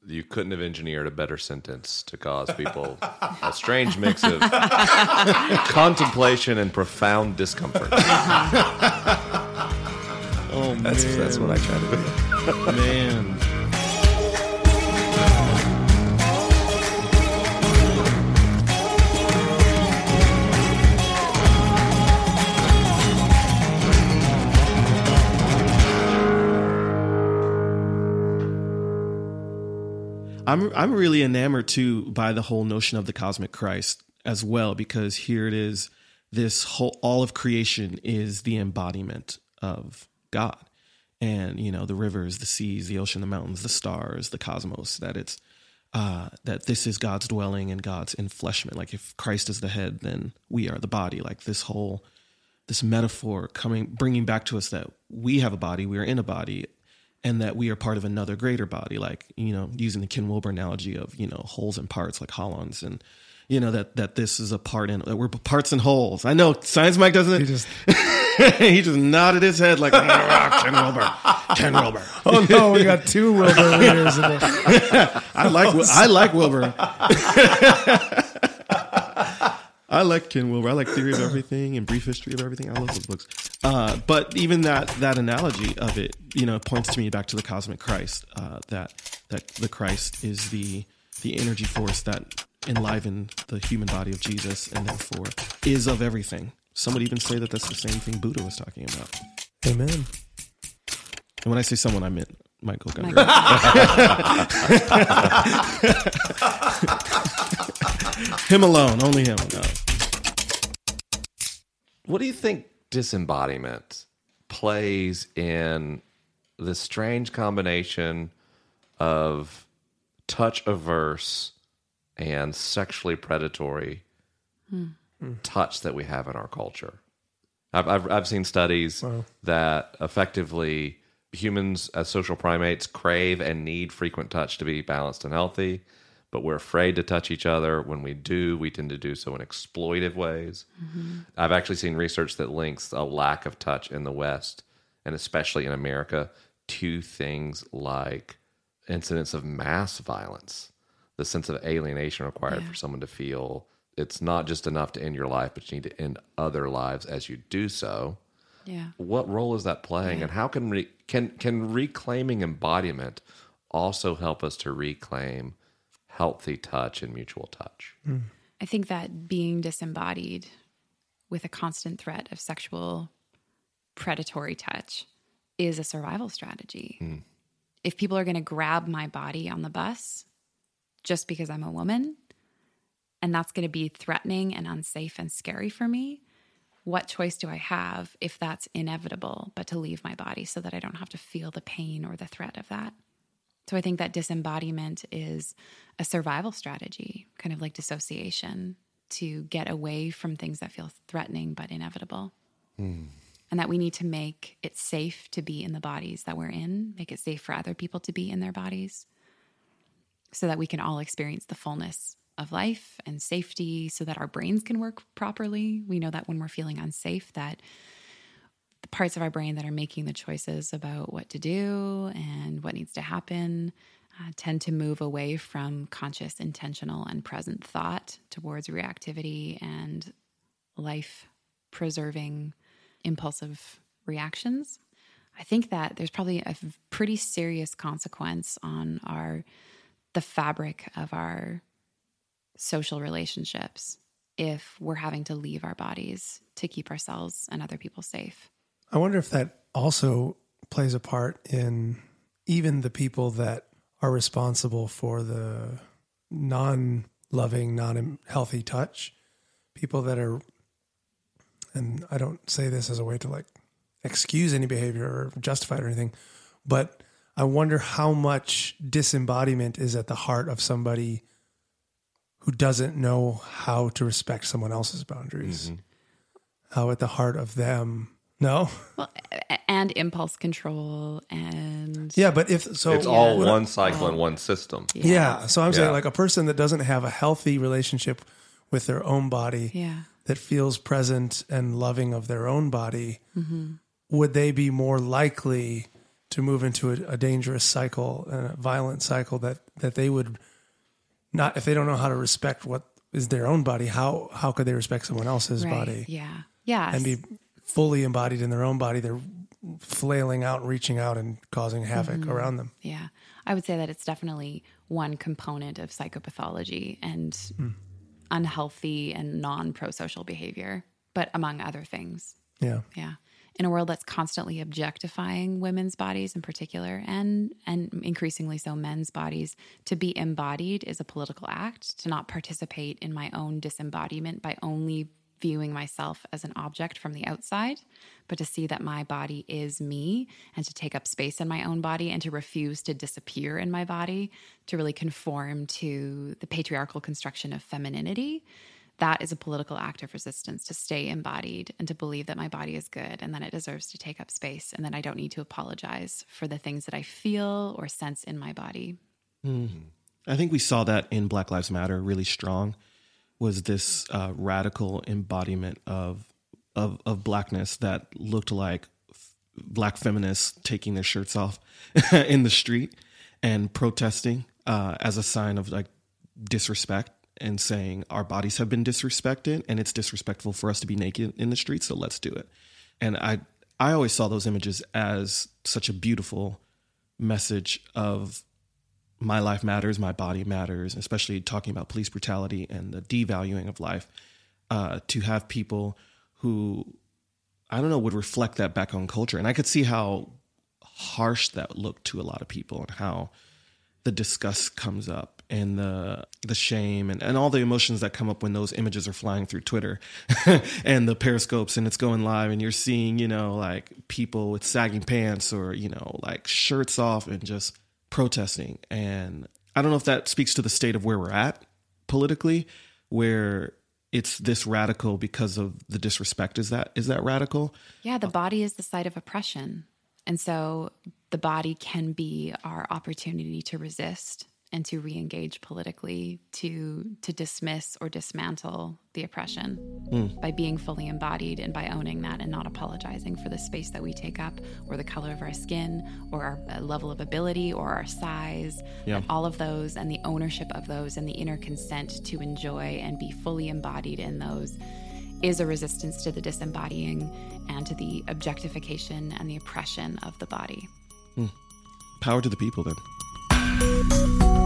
You couldn't have engineered a better sentence to cause people a strange mix of [laughs] contemplation and profound discomfort. [laughs] Oh, That's that's what I try to do. man. I'm I'm really enamored too by the whole notion of the cosmic Christ as well because here it is this whole all of creation is the embodiment of God. And you know the rivers the seas the ocean the mountains the stars the cosmos that it's uh, that this is God's dwelling and God's enfleshment. Like if Christ is the head then we are the body. Like this whole this metaphor coming bringing back to us that we have a body we are in a body and that we are part of another greater body like you know using the ken wilber analogy of you know wholes and parts like holons and You know that that this is a part in that we're parts and wholes. I know Science Mike doesn't. He just [laughs] he just nodded his head like Ken Wilber, Ken Wilber. [laughs] oh no, we got two Wilber readers. In the, [laughs] I like I like Wilber. I like Ken Wilber. I like Theory of Everything and Brief History of Everything. I love those books. Uh, but even that that analogy of it, you know, points to me back to the cosmic Christ. Uh, that that the Christ is the the energy force that enlivened the human body of Jesus, and therefore is of everything. Some would even say that that's the same thing Buddha was talking about. amen. And when I say someone, I meant Michael Gungor. [laughs] him alone, only him. No. What do you think disembodiment plays in the strange combination of touch averse and sexually predatory hmm. touch that we have in our culture? I've, I've, I've seen studies that effectively humans as social primates crave and need frequent touch to be balanced and healthy, but we're afraid to touch each other. When we do, we tend to do so in exploitive ways. Mm-hmm. I've actually seen research that links a lack of touch in the West, and especially in America, to things like incidents of mass violence, the sense of alienation required for someone to feel it's not just enough to end your life, but you need to end other lives as you do so. Yeah. What role is that playing, and how can re- can can reclaiming embodiment also help us to reclaim healthy touch and mutual touch? I think that being disembodied with a constant threat of sexual predatory touch is a survival strategy. Hmm. If people are going to grab my body on the bus just because I'm a woman, and that's going to be threatening and unsafe and scary for me, what choice do I have if that's inevitable but to leave my body so that I don't have to feel the pain or the threat of that? So I think that disembodiment is a survival strategy, kind of like dissociation, to get away from things that feel threatening but inevitable. Hmm. And that we need to make it safe to be in the bodies that we're in, make it safe for other people to be in their bodies, so that we can all experience the fullness of life and safety, so that our brains can work properly. We know that when we're feeling unsafe, that the parts of our brain that are making the choices about what to do and what needs to happen uh, tend to move away from conscious, intentional, and present thought towards reactivity and life preserving impulsive reactions. I think that there's probably a pretty serious consequence on our the fabric of our social relationships if we're having to leave our bodies to keep ourselves and other people safe. I wonder if that also plays a part in even the people that are responsible for the non loving, non healthy touch. People that are, and I don't say this as a way to like excuse any behavior or justify it or anything, but I wonder how much disembodiment is at the heart of somebody who doesn't know how to respect someone else's boundaries. Mm-hmm. How at the heart of them, no? Well, and impulse control and Yeah, but if so, it's all what one cycle and one system. Yeah. So I'm saying like a person that doesn't have a healthy relationship with their own body Yeah. that feels present and loving of their own body, Mm-hmm. would they be more likely to move into a, a dangerous cycle and a violent cycle that, that they would not, if they don't know how to respect what is their own body, how, how could they respect someone else's Right. body Yeah. Yeah. and be fully embodied in their own body? They're flailing out, reaching out and causing havoc Mm-hmm. around them. Yeah. I would say that it's definitely one component of psychopathology and unhealthy and non pro social behavior, but among other things. Yeah. Yeah. In a world that's constantly objectifying women's bodies in particular and and increasingly so men's bodies, to be embodied is a political act, to not participate in my own disembodiment by only viewing myself as an object from the outside, but to see that my body is me and to take up space in my own body and to refuse to disappear in my body, to really conform to the patriarchal construction of femininity that is a political act of resistance to stay embodied and to believe that my body is good and that it deserves to take up space and that I don't need to apologize for the things that I feel or sense in my body. Hmm. I think we saw that in Black Lives Matter really strong, was this uh, radical embodiment of of of blackness that looked like f- black feminists taking their shirts off [laughs] in the street and protesting uh, as a sign of like disrespect and saying our bodies have been disrespected and it's disrespectful for us to be naked in the street so let's do it. And i i always saw those images as such a beautiful message of my life matters my body matters especially talking about police brutality and the devaluing of life uh, to have people who i don't know would reflect that back on culture. And i could see how harsh that looked to a lot of people and how the disgust comes up and the the shame and, and all the emotions that come up when those images are flying through Twitter [laughs] and the periscopes and it's going live and you're seeing, you know, like people with sagging pants or, you know, like shirts off and just protesting. And I don't know if that speaks to the state of where we're at politically, where it's this radical because of the disrespect. Is that is that radical? Yeah, the body is the site of oppression. And so the body can be our opportunity to resist and to re-engage politically to to dismiss or dismantle the oppression Mm. by being fully embodied and by owning that and not apologizing for the space that we take up or the color of our skin or our uh, level of ability or our size Yeah. all of those and the ownership of those and the inner consent to enjoy and be fully embodied in those is a resistance to the disembodying and to the objectification and the oppression of the body. Power to the people then.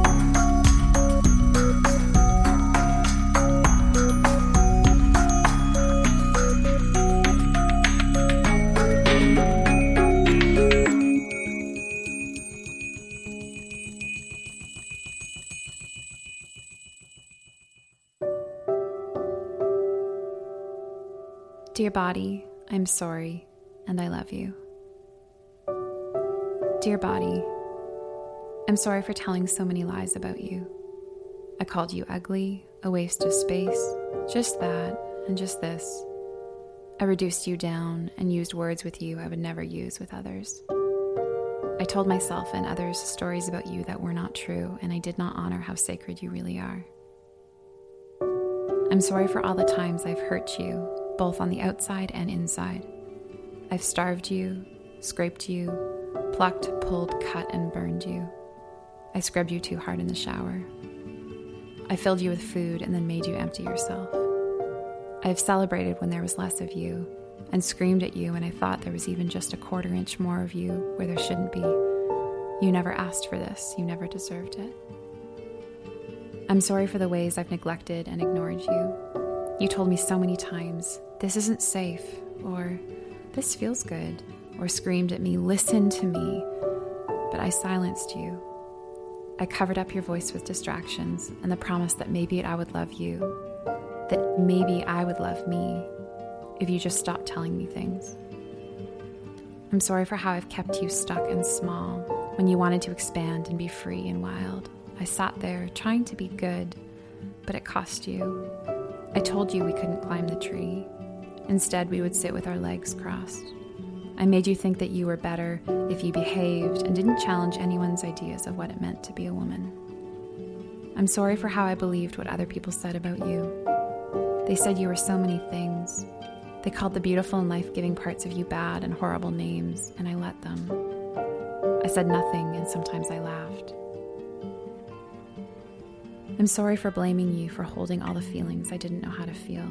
Dear body, I'm sorry and I love you. Dear body, I'm sorry for telling so many lies about you. I called you ugly, a waste of space, just that, and just this. I reduced you down and used words with you I would never use with others. I told myself and others stories about you that were not true, and I did not honor how sacred you really are. I'm sorry for all the times I've hurt you, both on the outside and inside. I've starved you, scraped you, plucked, pulled, cut, and burned you. I scrubbed you too hard in the shower. I filled you with food and then made you empty yourself. I have celebrated when there was less of you and screamed at you when I thought there was even just a quarter inch more of you where there shouldn't be. You never asked for this, you never deserved it. I'm sorry for the ways I've neglected and ignored you. You told me so many times, this isn't safe, or this feels good, or screamed at me, listen to me. But I silenced you. I covered up your voice with distractions and the promise that maybe I would love you, that maybe I would love me if you just stopped telling me things. I'm sorry for how I've kept you stuck and small when you wanted to expand and be free and wild. I sat there trying to be good, but it cost you. I told you we couldn't climb the tree. Instead, we would sit with our legs crossed. I made you think that you were better if you behaved and didn't challenge anyone's ideas of what it meant to be a woman. I'm sorry for how I believed what other people said about you. They said you were so many things. They called the beautiful and life giving parts of you bad and horrible names, and I let them. I said nothing, and sometimes I laughed. I'm sorry for blaming you for holding all the feelings I didn't know how to feel.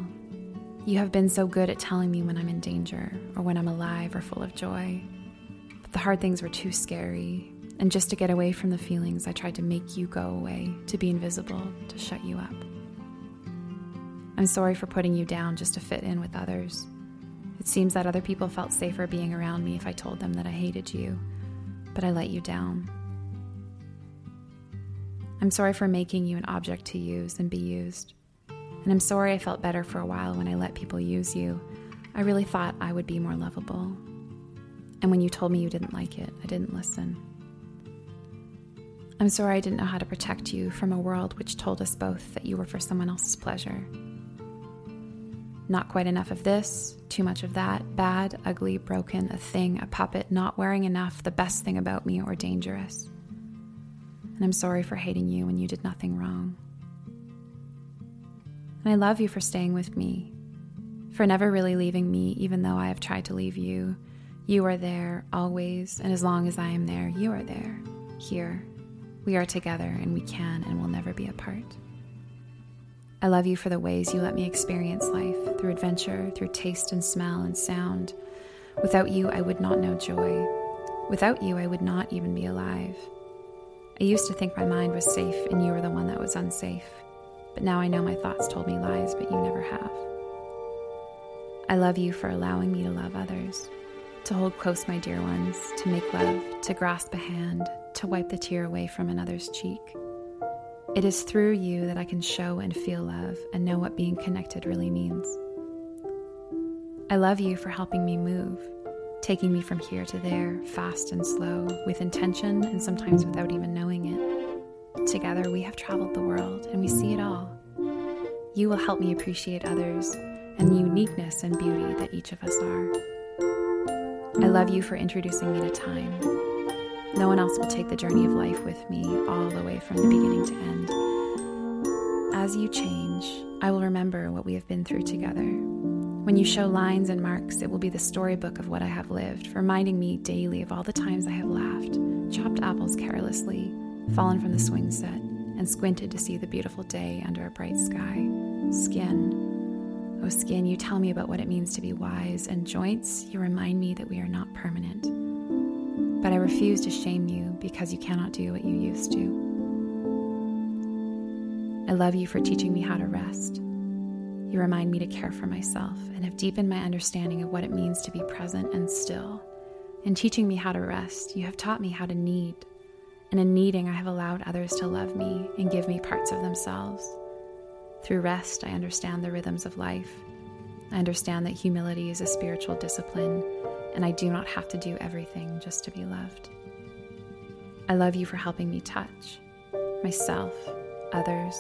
You have been so good at telling me when I'm in danger or when I'm alive or full of joy. But the hard things were too scary, and just to get away from the feelings, I tried to make you go away, to be invisible, to shut you up. I'm sorry for putting you down just to fit in with others. It seems that other people felt safer being around me if I told them that I hated you, but I let you down. I'm sorry for making you an object to use and be used. And I'm sorry I felt better for a while when I let people use you. I really thought I would be more lovable. And when you told me you didn't like it, I didn't listen. I'm sorry I didn't know how to protect you from a world which told us both that you were for someone else's pleasure. Not quite enough of this, too much of that, bad, ugly, broken, a thing, a puppet, not wearing enough, the best thing about me, or dangerous. And I'm sorry for hating you when you did nothing wrong. And I love you for staying with me, for never really leaving me, even though I have tried to leave you. You are there always, and as long as I am there, you are there, here. We are together, and we can and will never be apart. I love you for the ways you let me experience life through adventure, through taste and smell and sound. Without you, I would not know joy. Without you, I would not even be alive. I used to think my mind was safe and you were the one that was unsafe. But now I know my thoughts told me lies, but you never have. I love you for allowing me to love others, to hold close my dear ones, to make love, to grasp a hand, to wipe the tear away from another's cheek. It is through you that I can show and feel love and know what being connected really means. I love you for helping me move, taking me from here to there, fast and slow, with intention and sometimes without even knowing it. Together, we have traveled the world and we see it all. You will help me appreciate others and the uniqueness and beauty that each of us are. I love you for introducing me to time. No one else will take the journey of life with me all the way from the beginning to end. As you change, I will remember what we have been through together. When you show lines and marks, it will be the storybook of what I have lived, reminding me daily of all the times I have laughed, chopped apples carelessly, fallen from the swing set, and squinted to see the beautiful day under a bright sky. Skin. Oh, skin, you tell me about what it means to be wise, and joints, you remind me that we are not permanent. But I refuse to shame you because you cannot do what you used to. I love you for teaching me how to rest. You remind me to care for myself and have deepened my understanding of what it means to be present and still. In teaching me how to rest, you have taught me how to need. And in needing, I have allowed others to love me and give me parts of themselves. Through rest, I understand the rhythms of life. I understand that humility is a spiritual discipline, and I do not have to do everything just to be loved. I love you for helping me touch myself, others,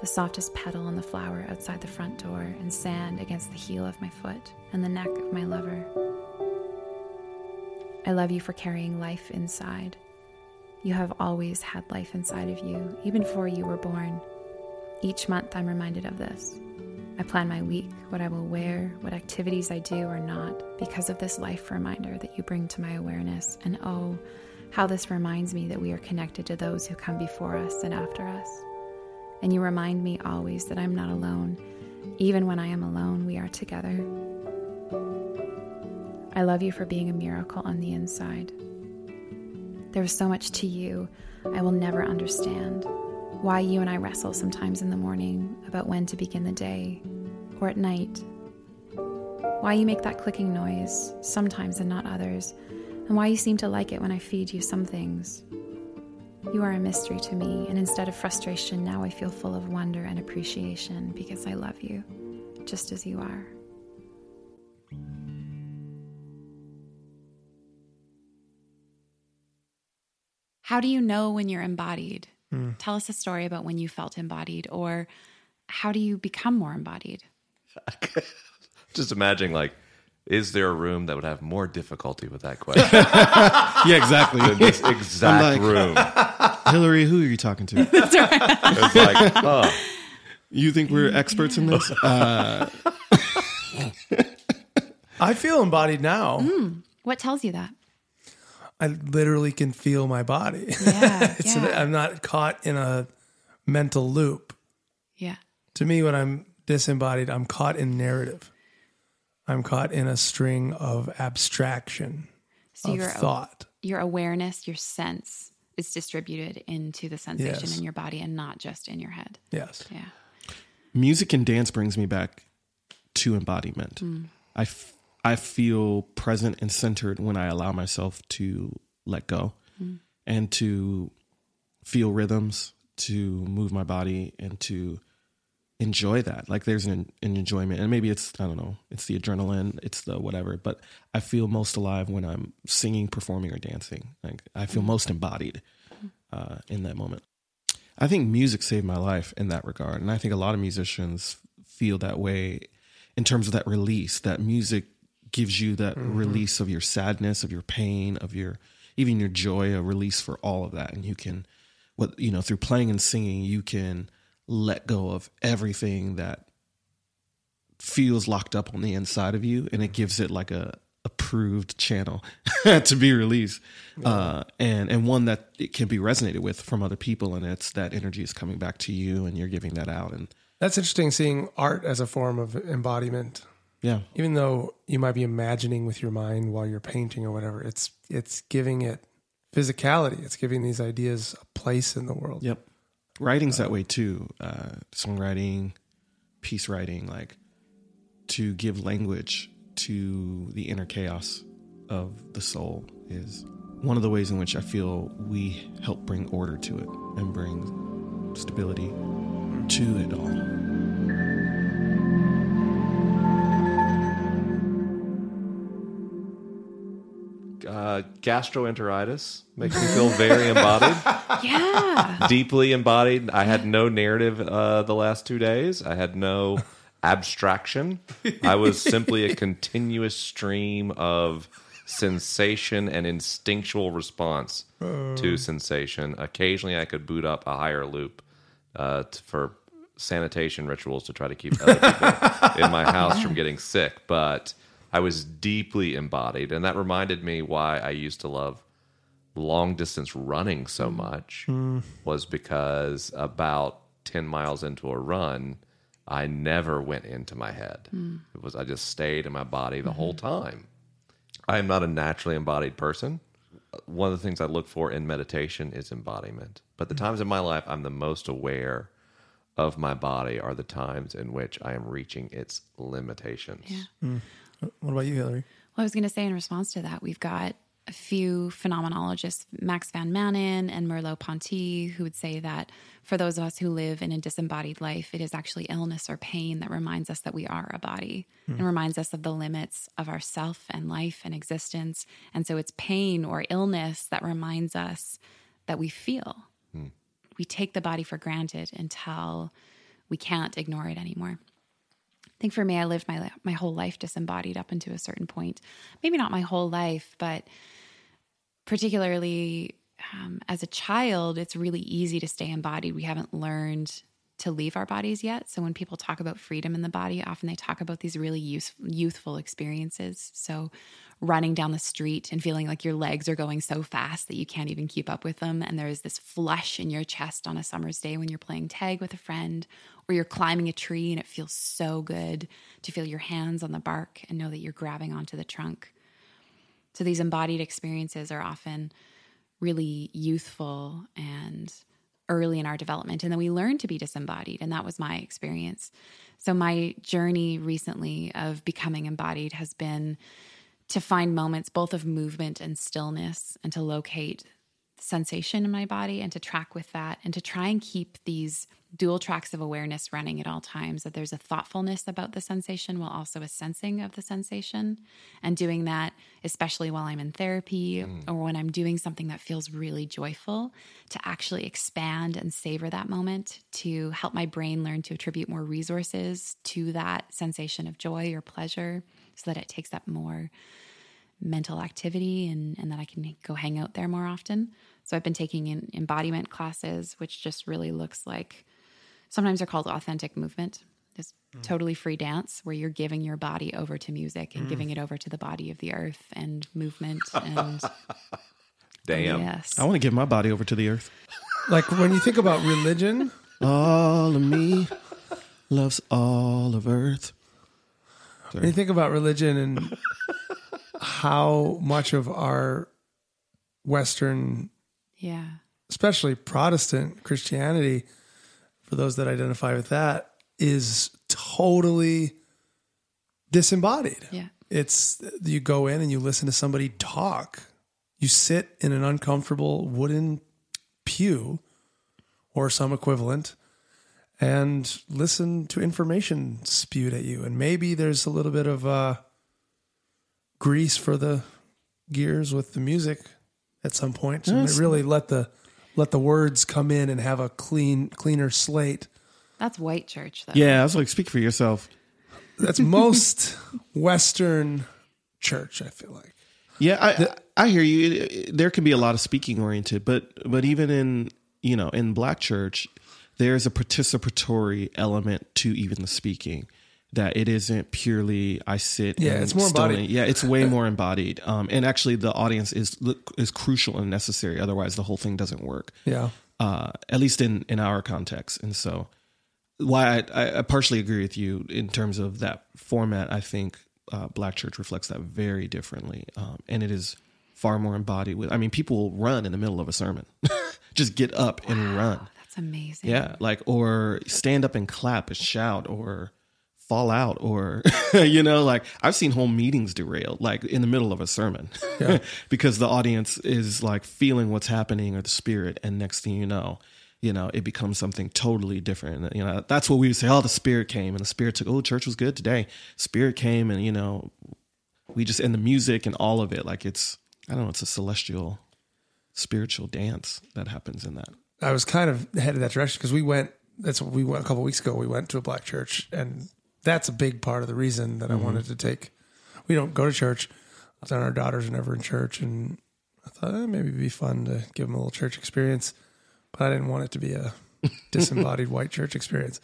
the softest petal on the flower outside the front door, and sand against the heel of my foot and the neck of my lover. I love you for carrying life inside. You have always had life inside of you, even before you were born. Each month, I'm reminded of this. I plan my week, what I will wear, what activities I do or not, because of this life reminder that you bring to my awareness. And oh, how this reminds me that we are connected to those who come before us and after us. And you remind me always that I'm not alone. Even when I am alone, we are together. I love you for being a miracle on the inside. There is so much to you I will never understand. Why you and I wrestle sometimes in the morning about when to begin the day, or at night. Why you make that clicking noise sometimes and not others, and why you seem to like it when I feed you some things. You are a mystery to me, and instead of frustration, now I feel full of wonder and appreciation because I love you, just as you are. How do you know when you're embodied? Hmm. Tell us a story about when you felt embodied, or how do you become more embodied? [laughs] Just imagining, like, is there a room that would have more difficulty with that question? [laughs] yeah, exactly. Than this exact I'm like, room. [laughs] Hillary, who are you talking to? That's right. It's like, huh. You think we're experts in this? Uh, I feel embodied now. Mm, what tells you that? I literally can feel my body. [laughs] Yeah, It's yeah. I'm not caught in a mental loop. Yeah. To me, when I'm disembodied, I'm caught in narrative. I'm caught in a string of abstraction So of your thought. your awareness, your sense is distributed into the sensation Yes. in your body and not just in your head. Yes. Yeah. music and dance brings me back to embodiment. Mm. I, f- I feel present and centered when I allow myself to let go Mm. and to feel rhythms, to move my body, and to enjoy that. Like there's an, an enjoyment, and maybe it's I don't know, it's the adrenaline, it's the whatever. But I feel most alive when I'm singing, performing, or dancing. Like I feel most embodied uh, in that moment. I think music saved my life in that regard, and I think a lot of musicians feel that way in terms of that release. That music gives you that Mhm. release of your sadness, of your pain, of your even your joy, a release for all of that, and you can, what you know, through playing and singing, you can let go of everything that feels locked up on the inside of you, and it gives it like a approved channel [laughs] to be released, uh, and and one that it can be resonated with from other people, and it's that energy is coming back to you, and you're giving that out, and That's interesting seeing art as a form of embodiment. Yeah, Even though you might be imagining with your mind while you're painting or whatever, it's it's giving it physicality. It's giving these ideas a place in the world. Yep. Writing's that way too. Uh, songwriting, piece writing, like to give language to the inner chaos of the soul is one of the ways in which I feel we help bring order to it and bring stability to it all. Uh, gastroenteritis makes me feel very embodied, [laughs] Yeah. deeply embodied. I had no narrative uh, the last two days. I had no abstraction. I was simply a continuous stream of sensation and instinctual response to sensation. Occasionally, I could boot up a higher loop uh, t- for sanitation rituals to try to keep other people [laughs] in my house from getting sick, but I was deeply embodied, and that reminded me why I used to love long distance running so hmm. much hmm. was because about 10 miles into a run I never went into my head. Hmm. It was I just stayed in my body the whole time. I am not a naturally embodied person. One of the things I look for in meditation is embodiment. But the times in my life I'm the most aware of my body are the times in which I am reaching its limitations. Yeah. What about you, Hillary? Well, I was going to say in response to that, we've got a few phenomenologists, Max Van Manen and Merleau Ponty, who would say that for those of us who live in a disembodied life, it is actually illness or pain that reminds us that we are a body hmm. and reminds us of the limits of our self and life and existence. And so it's pain or illness that reminds us that we feel. Hmm. We take the body for granted until we can't ignore it anymore. Think for me, I lived my my whole life disembodied up until a certain point. Maybe not my whole life, but particularly um, as a child, it's really easy to stay embodied. We haven't learned to leave our bodies yet. So when people talk about freedom in the body, often they talk about these really youth, youthful experiences. So running down the street and feeling like your legs are going so fast that you can't even keep up with them. And there is this flush in your chest on a summer's day when you're playing tag with a friend you're climbing a tree and it feels so good to feel your hands on the bark and know that you're grabbing onto the trunk. So these embodied experiences are often really youthful and early in our development. And then we learn to be disembodied. And that was my experience. So my journey recently of becoming embodied has been to find moments both of movement and stillness and to locate sensation in my body and to track with that and to try and keep these dual tracks of awareness running at all times that there's a thoughtfulness about the sensation while also a sensing of the sensation and doing that especially while I'm in therapy mm. or when I'm doing something that feels really joyful to actually expand and savor that moment to help my brain learn to attribute more resources to that sensation of joy or pleasure so that it takes up more mental activity and, and that I can go hang out there more often. So I've been taking in embodiment classes, which just really looks like sometimes they're called authentic movement. It's mm. totally free dance where you're giving your body over to music and giving mm. it over to the body of the earth and movement [laughs] and Damn. yes. I want to give my body over to the earth. Like when you think about religion, All of me loves all of earth. when you think about religion and [laughs] how much of our Western, Yeah. especially Protestant Christianity, for those that identify with that, is totally disembodied. Yeah. It's you go in and you listen to somebody talk. You sit in an uncomfortable wooden pew or some equivalent and listen to information spewed at you. And maybe there's a little bit of uh, grease for the gears with the music at some point. So Yes. really let the let the words come in and have a clean cleaner slate. That's white church though. Yeah, I was like, speak for yourself. That's [laughs] most Western church, I feel like. Yeah, I I hear you. It- it- There can be a lot of speaking oriented, but but even in you know in black church, there's a participatory element to even the speaking. That it isn't purely I sit. Yeah, and it's more still- embodied. Yeah, it's way more embodied. Um, and actually, the audience is is crucial and necessary. Otherwise, the whole thing doesn't work. Yeah. Uh, at least in in our context, and so why I, I, I partially agree with you in terms of that format. I think uh, Black Church reflects that very differently, um, and it is far more embodied. With I mean, people will run in the middle of a sermon, [laughs] just get up and run. That's amazing. Yeah, like or stand up and clap and shout or fall out or [laughs] you know like I've seen whole meetings derailed like in the middle of a sermon Yeah. [laughs] because the audience is like feeling what's happening or the spirit and next thing you know you know it becomes something totally different you know that's what we would say oh the spirit came and the spirit took oh church was good today spirit came and you know we just and the music and all of it like it's I don't know it's a celestial spiritual dance that happens in that I was kind of headed that direction because we went. That's what we went a couple weeks ago. We went to a black church, and that's a big part of the reason that I Mhm. wanted to take. We don't go to church. Then our daughters are never in church, and I thought eh, maybe it'd be fun to give them a little church experience. But I didn't want it to be a [laughs] disembodied white church experience,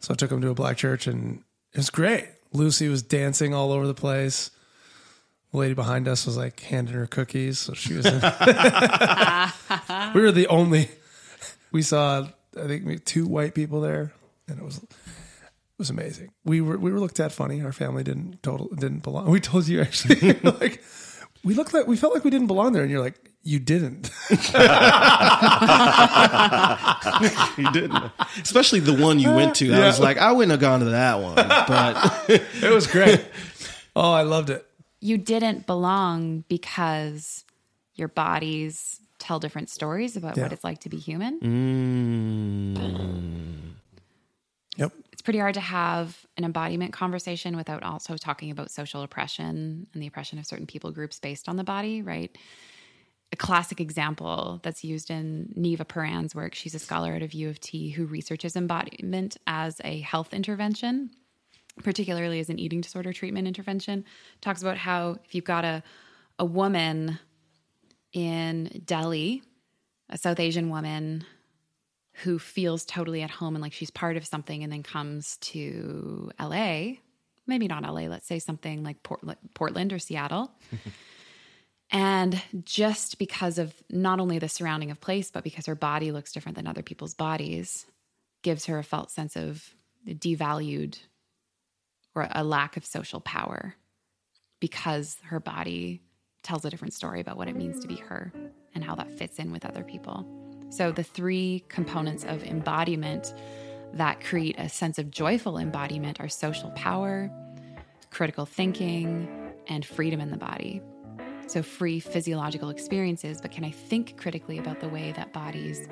so I took them to a black church, and it was great. Lucy was dancing all over the place. The lady behind us was like handing her cookies, so she was. In- [laughs] we were the only. We saw, I think, maybe two white people there, and it was was amazing. We were we were looked at funny. Our family didn't total didn't belong. We told you actually, [laughs] [laughs] like we looked like we felt like we didn't belong there, and you're like, you didn't. [laughs] you didn't. Especially the one you went to. I was like, I wouldn't have gone to that one. But it was great. Oh, I loved it. You didn't belong because your bodies tell different stories about Yeah. what it's like to be human. Mm. It's pretty hard to have an embodiment conversation without also talking about social oppression and the oppression of certain people groups based on the body, right? A classic example that's used in Niva Piran's work, she's a scholar out of U of T who researches embodiment as a health intervention, particularly as an eating disorder treatment intervention. Talks about how if you've got a, a woman in Delhi, a South Asian woman who feels totally at home and like she's part of something and then comes to LA, maybe not LA, let's say something like Portland, Portland or Seattle. [laughs] and just because of not only the surrounding of place, but because her body looks different than other people's bodies, gives her a felt sense of devalued or a lack of social power because her body tells a different story about what it means to be her and how that fits in with other people. So, the three components of embodiment that create a sense of joyful embodiment are social power, critical thinking, and freedom in the body. So, free physiological experiences, but can I think critically about the way that bodies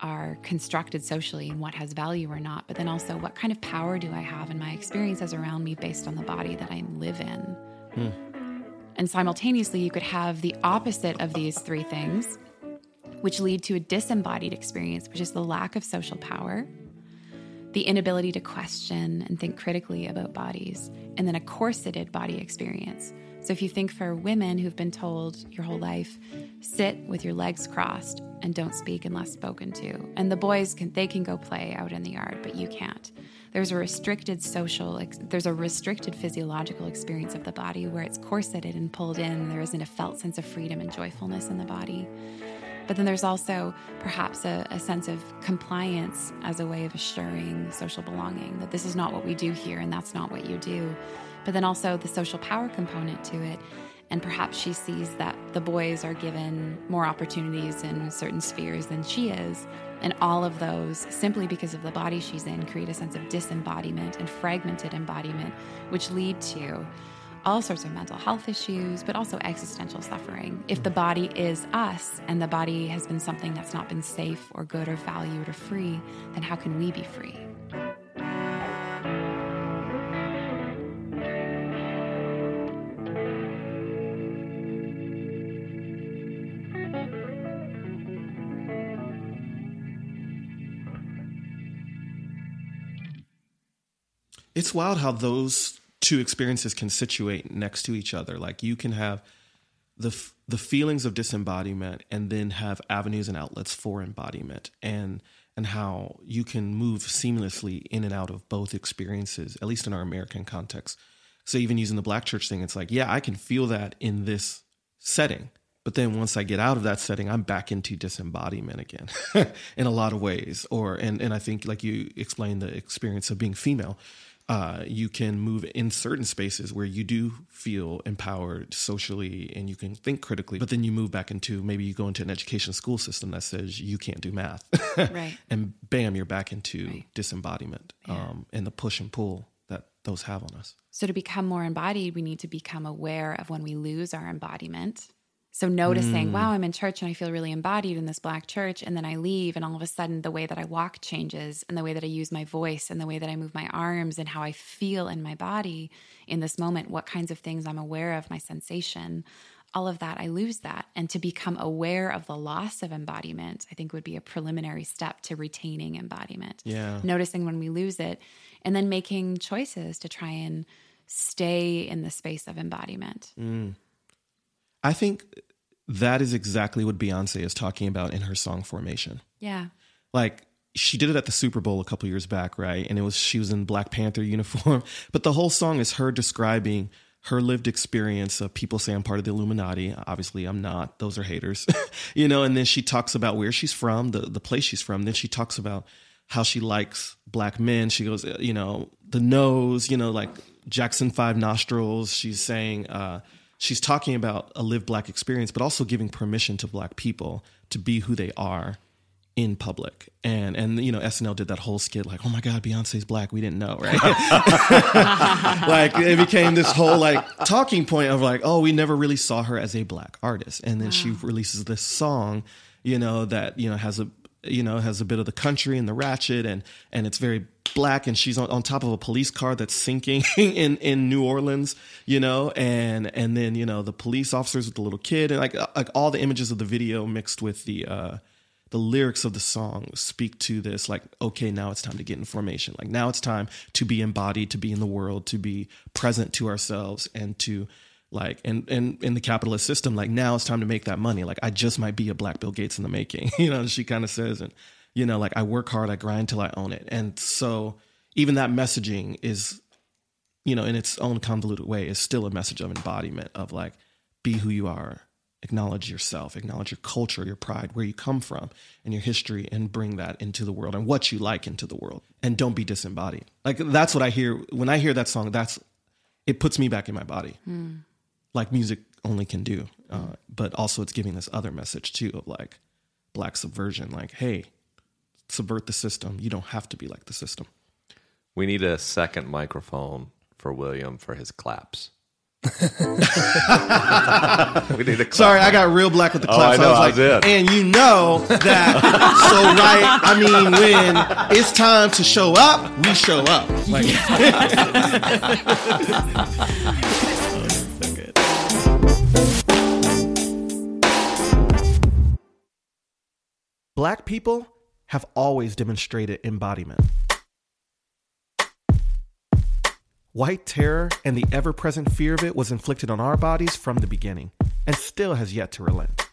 are constructed socially and what has value or not? But then also, what kind of power do I have in my experiences around me based on the body that I live in? Hmm. And simultaneously, you could have the opposite of these three things, which lead to a disembodied experience, which is the lack of social power, the inability to question and think critically about bodies, and then a corseted body experience. So, if you think for women who've been told your whole life, sit with your legs crossed and don't speak unless spoken to, and the boys can they can go play out in the yard, but you can't. There's a restricted social, there's a restricted physiological experience of the body where it's corseted and pulled in. There isn't a felt sense of freedom and joyfulness in the body. But then there's also perhaps a, a sense of compliance as a way of assuring social belonging that this is not what we do here and that's not what you do. But then also the social power component to it. And perhaps she sees that the boys are given more opportunities in certain spheres than she is. And all of those, simply because of the body she's in, create a sense of disembodiment and fragmented embodiment, which lead to all sorts of mental health issues, but also existential suffering. If the body is us and the body has been something that's not been safe or good or valued or free, then how can we be free? It's wild how those two experiences can situate next to each other. Like you can have the f- the feelings of disembodiment and then have avenues and outlets for embodiment. And and how you can move seamlessly in and out of both experiences, at least in our American context. So even using the black church thing, it's like, yeah, I can feel that in this setting. But then once I get out of that setting, I'm back into disembodiment again [laughs] in a lot of ways. Or and and I think like you explained the experience of being female. Uh, you can move in certain spaces where you do feel empowered socially and you can think critically, but then you move back into maybe you go into an education school system that says you can't do math. [laughs] Right. and bam, you're back into Right. disembodiment Yeah. um, and the push and pull that those have on us. So, to become more embodied, we need to become aware of when we lose our embodiment. So, noticing, mm. wow, I'm in church and I feel really embodied in this black church. And then I leave, and all of a sudden, the way that I walk changes, and the way that I use my voice, and the way that I move my arms, and how I feel in my body in this moment, what kinds of things I'm aware of, my sensation, all of that, I lose that. And to become aware of the loss of embodiment, I think would be a preliminary step to retaining embodiment Yeah. noticing when we lose it, and then making choices to try and stay in the space of embodiment. Mm. I think that is exactly what Beyonce is talking about in her song Formation. Yeah. Like she did it at the Super Bowl a couple years back, right? And it was she was in Black Panther uniform, [laughs] but the whole song is her describing her lived experience of people say I'm part of the Illuminati. Obviously, I'm not. Those are haters, [laughs] you know. And then she talks about where she's from, the the place she's from. Then she talks about how she likes black men. She goes, you know, the nose, you know, like Jackson Five nostrils. She's saying. uh She's talking about a lived black experience, but also giving permission to black people to be who they are in public. And and you know, SNL did that whole skit like, "Oh my god, Beyonce's black. We didn't know." Right? [laughs] like it became this whole like talking point of like, "Oh, we never really saw her as a black artist." And then she releases this song, you know, that, you know, has a you know, has a bit of the country and the ratchet and and it's very black and she's on, on top of a police car that's sinking [laughs] in in New Orleans, you know, and and then, you know, the police officers with the little kid and like like all the images of the video mixed with the uh the lyrics of the song speak to this like okay now it's time to get in formation. Like now it's time to be embodied to be in the world to be present to ourselves and to like and and in the capitalist system like now it's time to make that money. Like i just might be a black bill gates in the making [laughs] you know she kind of says. And you know like i work hard i grind till i own it. And so even that messaging is you know in its own convoluted way is still a message of embodiment of like be who you are acknowledge yourself acknowledge your culture your pride where you come from and your history and bring that into the world and what you like into the world. And don't be disembodied. Like that's what i hear. When i hear that song that's it puts me back in my body hmm. Like music only can do uh, but also it's giving this other message too of like black subversion like hey subvert the system you don't have to be like the system We need a second microphone for William for his claps. [laughs] we need a clap. Sorry, I got real black with the claps. Oh, claps. I know, was I like, did. And you know that. [laughs] so right, I mean, when it's time to show up, we show up. Like, [laughs] Black people have always demonstrated embodiment. White terror and the ever present fear of it was inflicted on our bodies from the beginning and still has yet to relent.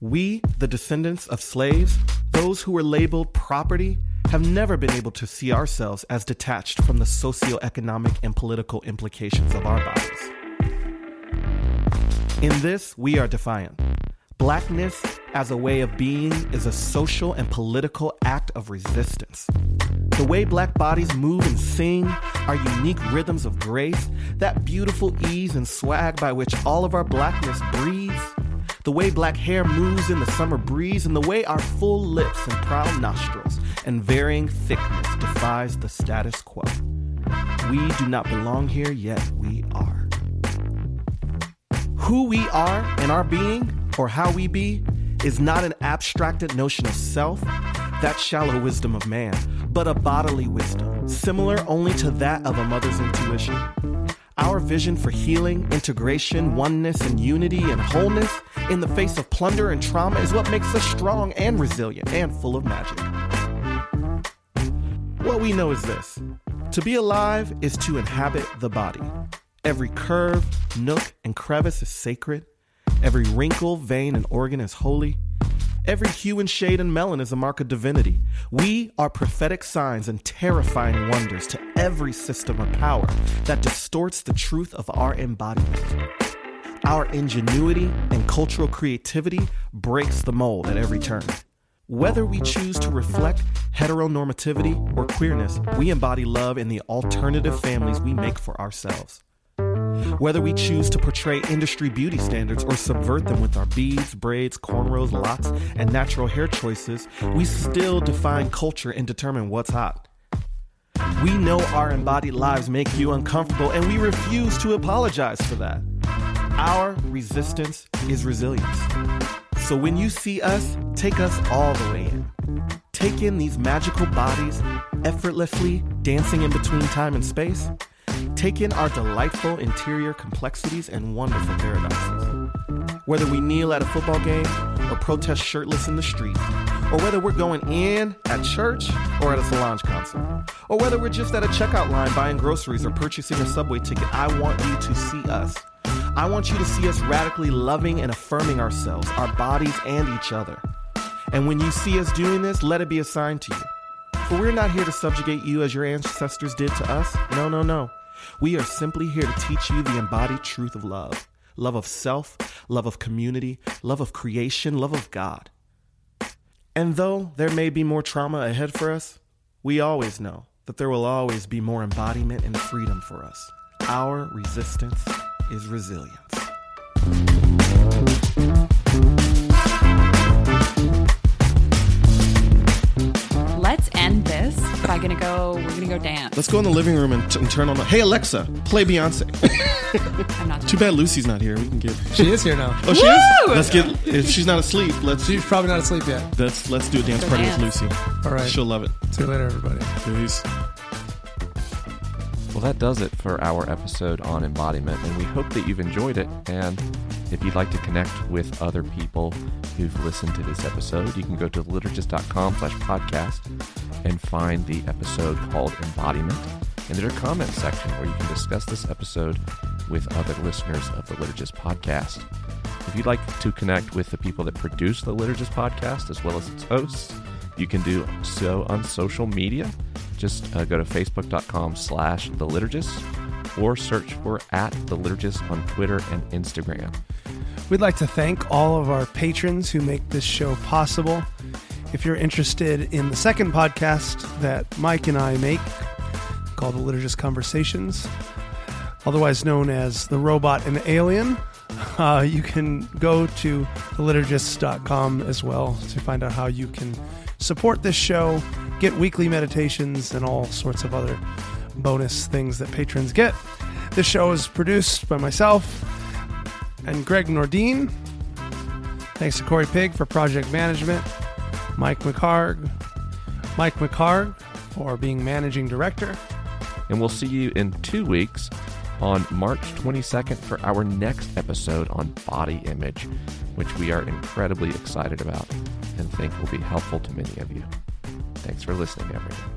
We, the descendants of slaves, those who were labeled property, have never been able to see ourselves as detached from the socioeconomic and political implications of our bodies. In this, we are defiant. Blackness as a way of being is a social and political act of resistance. The way black bodies move and sing, our unique rhythms of grace, that beautiful ease and swag by which all of our blackness breathes, the way black hair moves in the summer breeze, and the way our full lips and proud nostrils and varying thickness defies the status quo. We do not belong here, yet we are. Who we are and our being, or how we be, is not an abstracted notion of self, that shallow wisdom of man, but a bodily wisdom, similar only to that of a mother's intuition. Our vision for healing, integration, oneness, and unity and wholeness in the face of plunder and trauma is what makes us strong and resilient and full of magic. What we know is this to be alive is to inhabit the body. Every curve, nook, and crevice is sacred. Every wrinkle, vein, and organ is holy. Every hue and shade and melon is a mark of divinity. We are prophetic signs and terrifying wonders to every system of power that distorts the truth of our embodiment. Our ingenuity and cultural creativity breaks the mold at every turn. Whether we choose to reflect heteronormativity or queerness, we embody love in the alternative families we make for ourselves. Whether we choose to portray industry beauty standards or subvert them with our beads, braids, cornrows, locks, and natural hair choices, we still define culture and determine what's hot. We know our embodied lives make you uncomfortable, and we refuse to apologize for that. Our resistance is resilience. So when you see us, take us all the way in. Take in these magical bodies effortlessly dancing in between time and space. Take in our delightful interior complexities and wonderful paradoxes. Whether we kneel at a football game or protest shirtless in the street, or whether we're going in at church or at a Solange concert, or whether we're just at a checkout line buying groceries or purchasing a subway ticket, I want you to see us. I want you to see us radically loving and affirming ourselves, our bodies, and each other. And when you see us doing this, let it be a sign to you. For we're not here to subjugate you as your ancestors did to us. No, no, no. We are simply here to teach you the embodied truth of love love of self, love of community, love of creation, love of God. And though there may be more trauma ahead for us, we always know that there will always be more embodiment and freedom for us. Our resistance is resilience. End this by gonna go. We're gonna go dance. Let's go in the living room and, t- and turn on the. Hey Alexa, play Beyonce. [laughs] I'm not. Too bad Lucy's not here. We can get. She is here now. [laughs] Oh, she is. Let's get. If she's not asleep, let's. She's probably not asleep yet. Let's let's do a dance party dance. with Lucy. All right. She'll love it. See you later, everybody. Peace. Well, that does it for our episode on embodiment, and we hope that you've enjoyed it. And if you'd like to connect with other people who've listened to this episode, you can go to liturgist.com slash podcast and find the episode called Embodiment. And there's a comment section where you can discuss this episode with other listeners of the Liturgist podcast. If you'd like to connect with the people that produce the Liturgist podcast as well as its hosts, you can do so on social media. Just uh, go to facebook.com slash the liturgist or search for at the liturgist on Twitter and Instagram. We'd like to thank all of our patrons who make this show possible. If you're interested in the second podcast that Mike and I make, called The Liturgist Conversations, otherwise known as The Robot and the Alien, [laughs] uh, you can go to theliturgist.com as well to find out how you can support this show, get weekly meditations, and all sorts of other bonus things that patrons get. This show is produced by myself and Greg Nordine. Thanks to Corey Pig for project management, Mike McCarg, Mike McCarg for being managing director. And we'll see you in two weeks on March 22nd for our next episode on body image, which we are incredibly excited about think will be helpful to many of you. Thanks for listening, everyone.